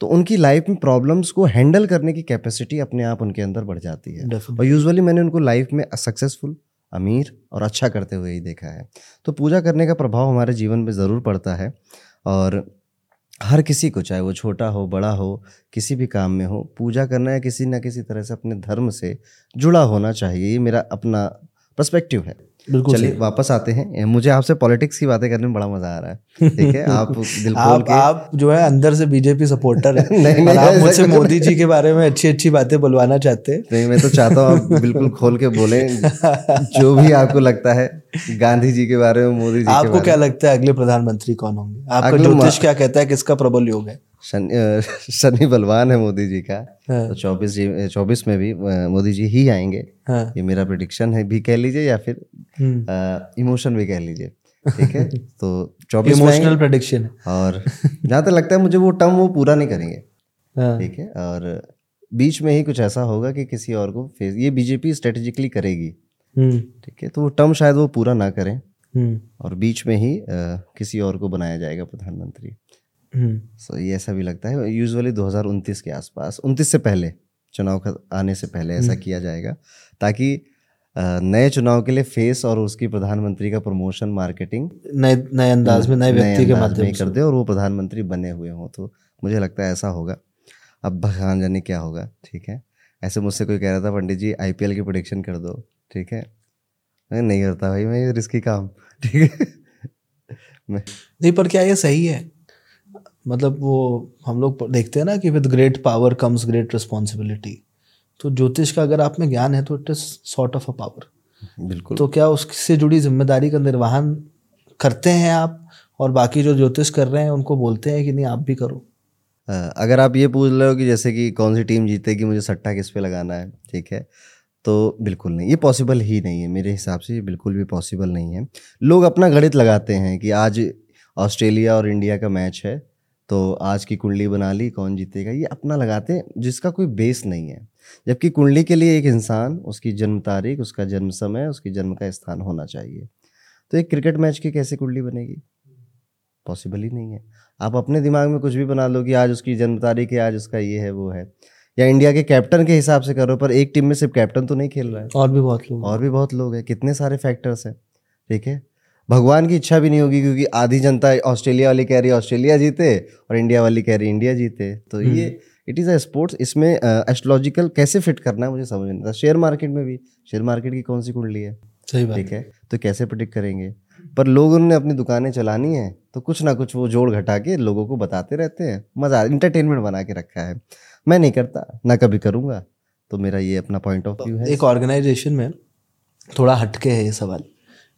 तो उनकी लाइफ में प्रॉब्लम्स को हैंडल करने की कैपेसिटी अपने आप उनके अंदर बढ़ जाती है। और यूजुअली मैंने उनको लाइफ में सक्सेसफुल अमीर और अच्छा करते हुए ही देखा है। तो पूजा करने का प्रभाव हमारे जीवन में ज़रूर पड़ता है और हर किसी को चाहे वो छोटा हो बड़ा हो किसी भी काम में हो पूजा करना या किसी ना किसी तरह से अपने धर्म से जुड़ा होना चाहिए ये मेरा अपना पर्सपेक्टिव है। चलिए वापस आते हैं। मुझे आपसे पॉलिटिक्स की बातें करने में बड़ा मज़ा आ रहा है। ठीक है <laughs> आप दिल खोल के आप जो है अंदर से बीजेपी सपोर्टर है। नहीं, नहीं, आप मुझसे मोदी जी के बारे में अच्छी अच्छी बातें बुलवाना चाहते हैं। नहीं मैं तो चाहता हूँ आप बिल्कुल खोल के बोले। <laughs> जो भी आपको लगता है गांधी जी के बारे में मोदी जी आपको क्या लगता है अगले प्रधानमंत्री कौन होंगे? आपका ज्योतिष क्या कहता है किसका प्रबल योग है? <laughs> शनि बलवान है मोदी जी का हाँ। तो चौबीस जी चौबीस में भी मोदी जी ही आएँगे हाँ। ये मेरा प्रिडिक्शन है भी कह लीजिए या फिर इमोशन हम्म। भी कह लीजिए ठीक है <laughs> तो चौबीस इमोशनल प्रिडिक्शन और जहाँ तक लगता है मुझे वो टर्म वो पूरा नहीं करेंगे हाँ। ठीक है और बीच में ही कुछ ऐसा होगा कि किसी और को फेस ये बीजेपी स्ट्रेटेजिकली करेगी हम्म। ठीक है तो वो टर्म शायद वो पूरा ना करें हम्म। और बीच में ही आ, किसी और को बनाया जाएगा प्रधानमंत्री सो हम्म। ये ऐसा भी लगता है। यूजुअली 2029 के आसपास उनतीस से पहले चुनाव का आने से पहले ऐसा हम्म। किया जाएगा ताकि नए चुनाव के लिए फेस और उसकी प्रधानमंत्री का प्रमोशन मार्केटिंग नए नए अंदाज में नए व्यक्ति के माध्यम कर दे और वो प्रधानमंत्री बने हुए हों तो मुझे लगता है ऐसा होगा। अब भगवान जाने क्या होगा ठीक है? ऐसे मुझसे कोई कह रहा था पंडित जी आईपीएल की प्रोडिक्शन कर दो ठीक है? मैं नहीं करता भाई मैं ये रिस्की काम ठीक है? <laughs> नहीं पर क्या ये सही है? मतलब वो हम लोग देखते हैं ना कि with great power comes great responsibility तो ज्योतिष का अगर आप में ज्ञान है तो it is sort of a power बिल्कुल। तो क्या उससे जुड़ी ज़िम्मेदारी का निर्वहन करते हैं आप और बाकी जो ज्योतिष कर रहे हैं उनको बोलते हैं कि नहीं आप भी करो। अगर आप ये पूछ रहे हो कि जैसे कि कौन सी टीम जीतेगी मुझे सट्टा किस पे लगाना है ठीक है? तो बिल्कुल नहीं ये पॉसिबल ही नहीं है मेरे हिसाब से ये बिल्कुल भी पॉसिबल नहीं है। लोग अपना गणित लगाते हैं कि आज ऑस्ट्रेलिया और इंडिया का मैच है तो आज की कुंडली बना ली कौन जीतेगा? ये अपना लगाते हैं जिसका कोई बेस नहीं है। जबकि कुंडली के लिए एक इंसान उसकी जन्म तारीख उसका जन्म समय उसकी जन्म का स्थान होना चाहिए। तो एक क्रिकेट मैच की कैसे कुंडली बनेगी? पॉसिबल ही नहीं है। आप अपने दिमाग में कुछ भी बना लो कि आज उसकी जन्म तारीख है आज उसका ये है वो है। या इंडिया के कैप्टन के हिसाब से करो पर एक टीम में सिर्फ़ कैप्टन तो नहीं खेल रहा है। और भी बहुत लोग और भी बहुत लोग हैं। कितने सारे फैक्टर्स हैं। ठीक है? भगवान की इच्छा भी नहीं होगी क्योंकि आधी जनता ऑस्ट्रेलिया वाली कह रही ऑस्ट्रेलिया जीते और इंडिया वाली कह रही इंडिया जीते। तो ये इट इज़ अ स्पोर्ट्स इसमें एस्ट्रोलॉजिकल कैसे फिट करना है मुझे समझ नहीं आता। शेयर मार्केट में भी शेयर मार्केट की कौन सी कुंडली है? सही बात। ठीक है तो कैसे प्रिडिक्ट करेंगे? पर लोग उन्होंने अपनी दुकानें चलानी है तो कुछ ना कुछ वो जोड़ घटा के लोगों को बताते रहते हैं। मज़ा इंटरटेनमेंट बना के रखा है। मैं नहीं करता ना कभी करूँगा। तो मेरा ये अपना पॉइंट ऑफ़ व्यू है। एक ऑर्गेनाइजेशन में थोड़ा हटके है ये सवाल।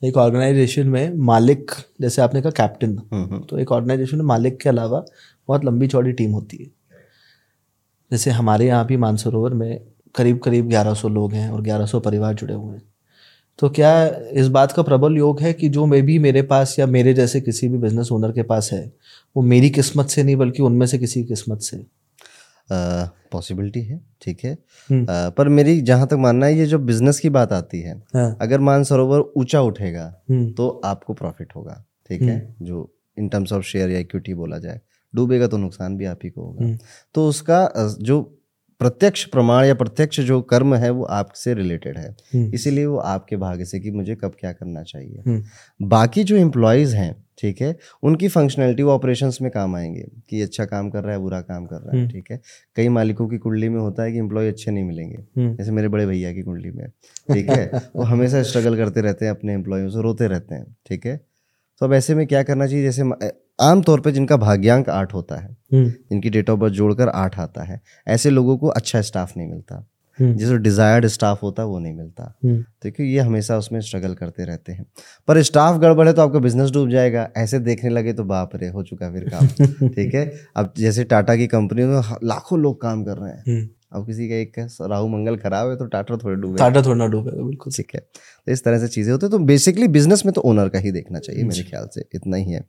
एक ऑर्गेनाइजेशन में मालिक जैसे आपने कहा कैप्टन हम्म, हम्म। तो एक ऑर्गेनाइजेशन में मालिक के अलावा बहुत लंबी चौड़ी टीम होती है। जैसे हमारे यहाँ भी मानसरोवर में करीब करीब 1100 लोग हैं और 1100 परिवार जुड़े हुए हैं। तो क्या इस बात का प्रबल योग है कि जो मे भी मेरे पास या मेरे जैसे किसी भी बिज़नेस ओनर के पास है वो मेरी किस्मत से नहीं बल्कि उनमें से किसी किस्मत से पॉसिबिलिटी है ठीक है हम्म। पर मेरी जहाँ तक मानना है ये जो बिज़नेस की बात आती है हाँ। अगर मानसरोवर ऊँचा उठेगा हम्म। तो आपको प्रॉफिट होगा ठीक है हम्म। जो इन टर्म्स ऑफ़ शेयर या इक्विटी बोला जाए डूबेगा तो नुकसान भी आप ही को होगा तो उसका जो प्रत्यक्ष प्रमाण या प्रत्यक्ष जो कर्म है वो आपसे रिलेटेड है इसीलिए वो आपके भाग्य से कि मुझे कब क्या करना चाहिए बाकी जो एम्प्लॉयज़ हैं ठीक है उनकी फंक्शनैलिटी वो ऑपरेशंस में काम आएँगे कि अच्छा काम कर रहा है बुरा काम कर रहा है हम्म। ठीक है कई मालिकों की कुंडली में होता है कि एम्प्लॉय अच्छे नहीं मिलेंगे हम्म। जैसे मेरे बड़े भैया की कुंडली में ठीक है वो हमेशा स्ट्रगल करते रहते हैं अपने एम्प्लॉयों से रोते रहते हैं ठीक है तो अब ऐसे में क्या करना चाहिए जैसे आमतौर पर जिनका भाग्यांक आठ होता है हम्म। जिनकी डेट ऑफ़ बर्थ जोड़कर आठ आता है ऐसे लोगों को अच्छा स्टाफ नहीं मिलता हम्म, जो डिजायर्ड स्टाफ होता है वो नहीं मिलता। हम्म, तो ये हमेशा उसमें स्ट्रगल करते रहते हैं। पर स्टाफ गड़बड़ है तो आपका बिज़नेस डूब जाएगा। ऐसे देखने लगे तो बाप रे हो चुका फिर काम। <laughs> ठीक है? अब जैसे टाटा की कंपनी में लाखों लोग काम कर रहे हैं। हम्म। अब किसी का एक राहु मंगल खराब है तो टाटा थोड़े डूबे टाटा थोड़ा डूबेगा बिल्कुल। ठीक है? तो इस तरह से चीज़ें होती है। तो बेसिकली बिज़नेस में तो ओनर का ही देखना चाहिए मेरे ख्याल से। इतना ही है।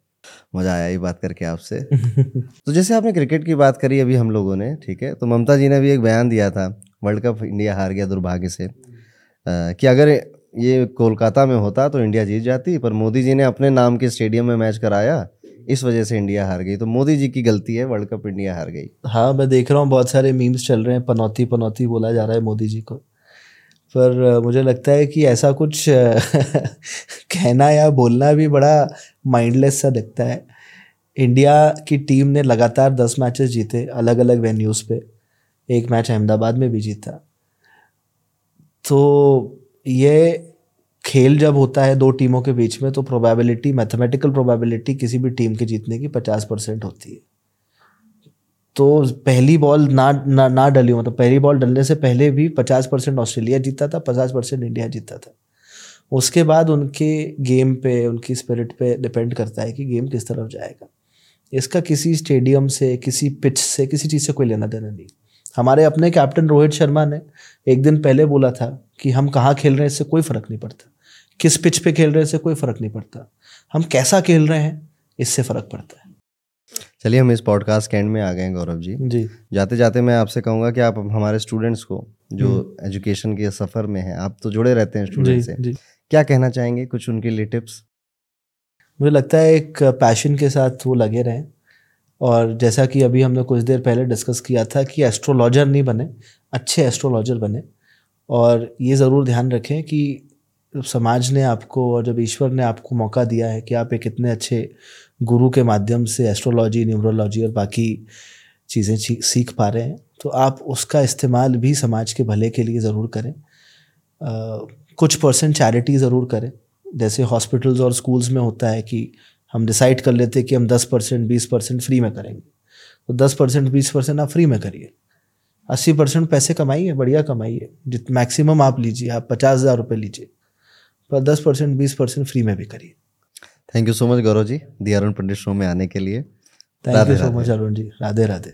मज़ा आया ये बात करके आपसे। <laughs> तो जैसे आपने क्रिकेट की बात करी अभी हम लोगों ने ठीक है? तो ममता जी ने भी एक बयान दिया था वर्ल्ड कप इंडिया हार गया दुर्भाग्य से। कि अगर ये कोलकाता में होता तो इंडिया जीत जाती, पर मोदी जी ने अपने नाम के स्टेडियम में मैच कराया, इस वजह से इंडिया हार गई। तो मोदी जी की गलती है, वर्ल्ड कप इंडिया हार गई। हाँ मैं देख रहा हूँ, बहुत सारे मीम्स चल रहे हैं, पनौती पनौती बोला जा रहा है मोदी जी को। पर मुझे लगता है कि ऐसा कुछ <laughs> कहना या बोलना भी बड़ा माइंडलेस सा दिखता है। इंडिया की टीम ने लगातार दस मैचेस जीते अलग अलग वेन्यूज़ पे। एक मैच अहमदाबाद में भी जीता। तो ये खेल जब होता है दो टीमों के बीच में तो प्रोबेबिलिटी मैथमेटिकल प्रोबेबिलिटी किसी भी टीम के जीतने की पचास परसेंट होती है। तो पहली बॉल ना ना ना डली मतलब पहली बॉल डलने से पहले भी पचास परसेंट ऑस्ट्रेलिया जीता था, पचास परसेंट इंडिया जीता था। उसके बाद उनके गेम पे, उनकी स्पिरिट पे डिपेंड करता है कि गेम किस तरफ़ जाएगा। इसका किसी स्टेडियम से, किसी पिच से, किसी चीज़ से कोई लेना देना नहीं। हमारे अपने कैप्टन रोहित शर्मा ने एक दिन पहले बोला था कि हम कहाँ खेल रहे हैं इससे कोई फ़र्क नहीं पड़ता। किस पिच पे खेल रहे हैं इससे कोई फ़र्क नहीं पड़ता। हम कैसा खेल रहे हैं इससे फ़र्क पड़ता है। चलिए हम इस पॉडकास्ट के एंड में आ गए हैं गौरव जी। जी। जाते जाते मैं आपसे कहूँगा कि आप हमारे स्टूडेंट्स को जो एजुकेशन के सफ़र में हैं आप तो जुड़े रहते हैं स्टूडेंट से। जी। क्या कहना चाहेंगे कुछ उनके लिए टिप्स मुझे लगता है एक पैशन के साथ वो लगे रहें। और जैसा कि अभी हमने कुछ देर पहले डिस्कस किया था कि एस्ट्रोलॉजर नहीं बने अच्छे एस्ट्रोलॉजर बने। और ये ज़रूर ध्यान रखें कि समाज ने आपको और जब ईश्वर ने आपको मौका दिया है कि आप एक इतने अच्छे गुरु के माध्यम से एस्ट्रोलॉजी न्यूमरोलॉजी और बाकी चीज़ें सीख पा रहे हैं तो आप उसका इस्तेमाल भी समाज के भले के लिए ज़रूर करें। अ, कुछ परसेंट चैरिटी ज़रूर करें। जैसे हॉस्पिटल्स और स्कूल्स में होता है कि हम डिसाइड कर लेते हैं कि हम दस परसेंट बीस परसेंट फ्री में करेंगे। तो दस परसेंट बीस परसेंट आप फ्री में करिए। अस्सी परसेंट पैसे कमाइए बढ़िया कमाइए। जित मैक्सिमम आप लीजिए आप पचास हज़ार रुपये लीजिए। पर दस परसेंट बीस परसेंट फ्री में भी करिए। Thank you so much Gaurav ji the Arun Pandit show में आने के लिए। Thank you so much Arun ji Radhe Radhe.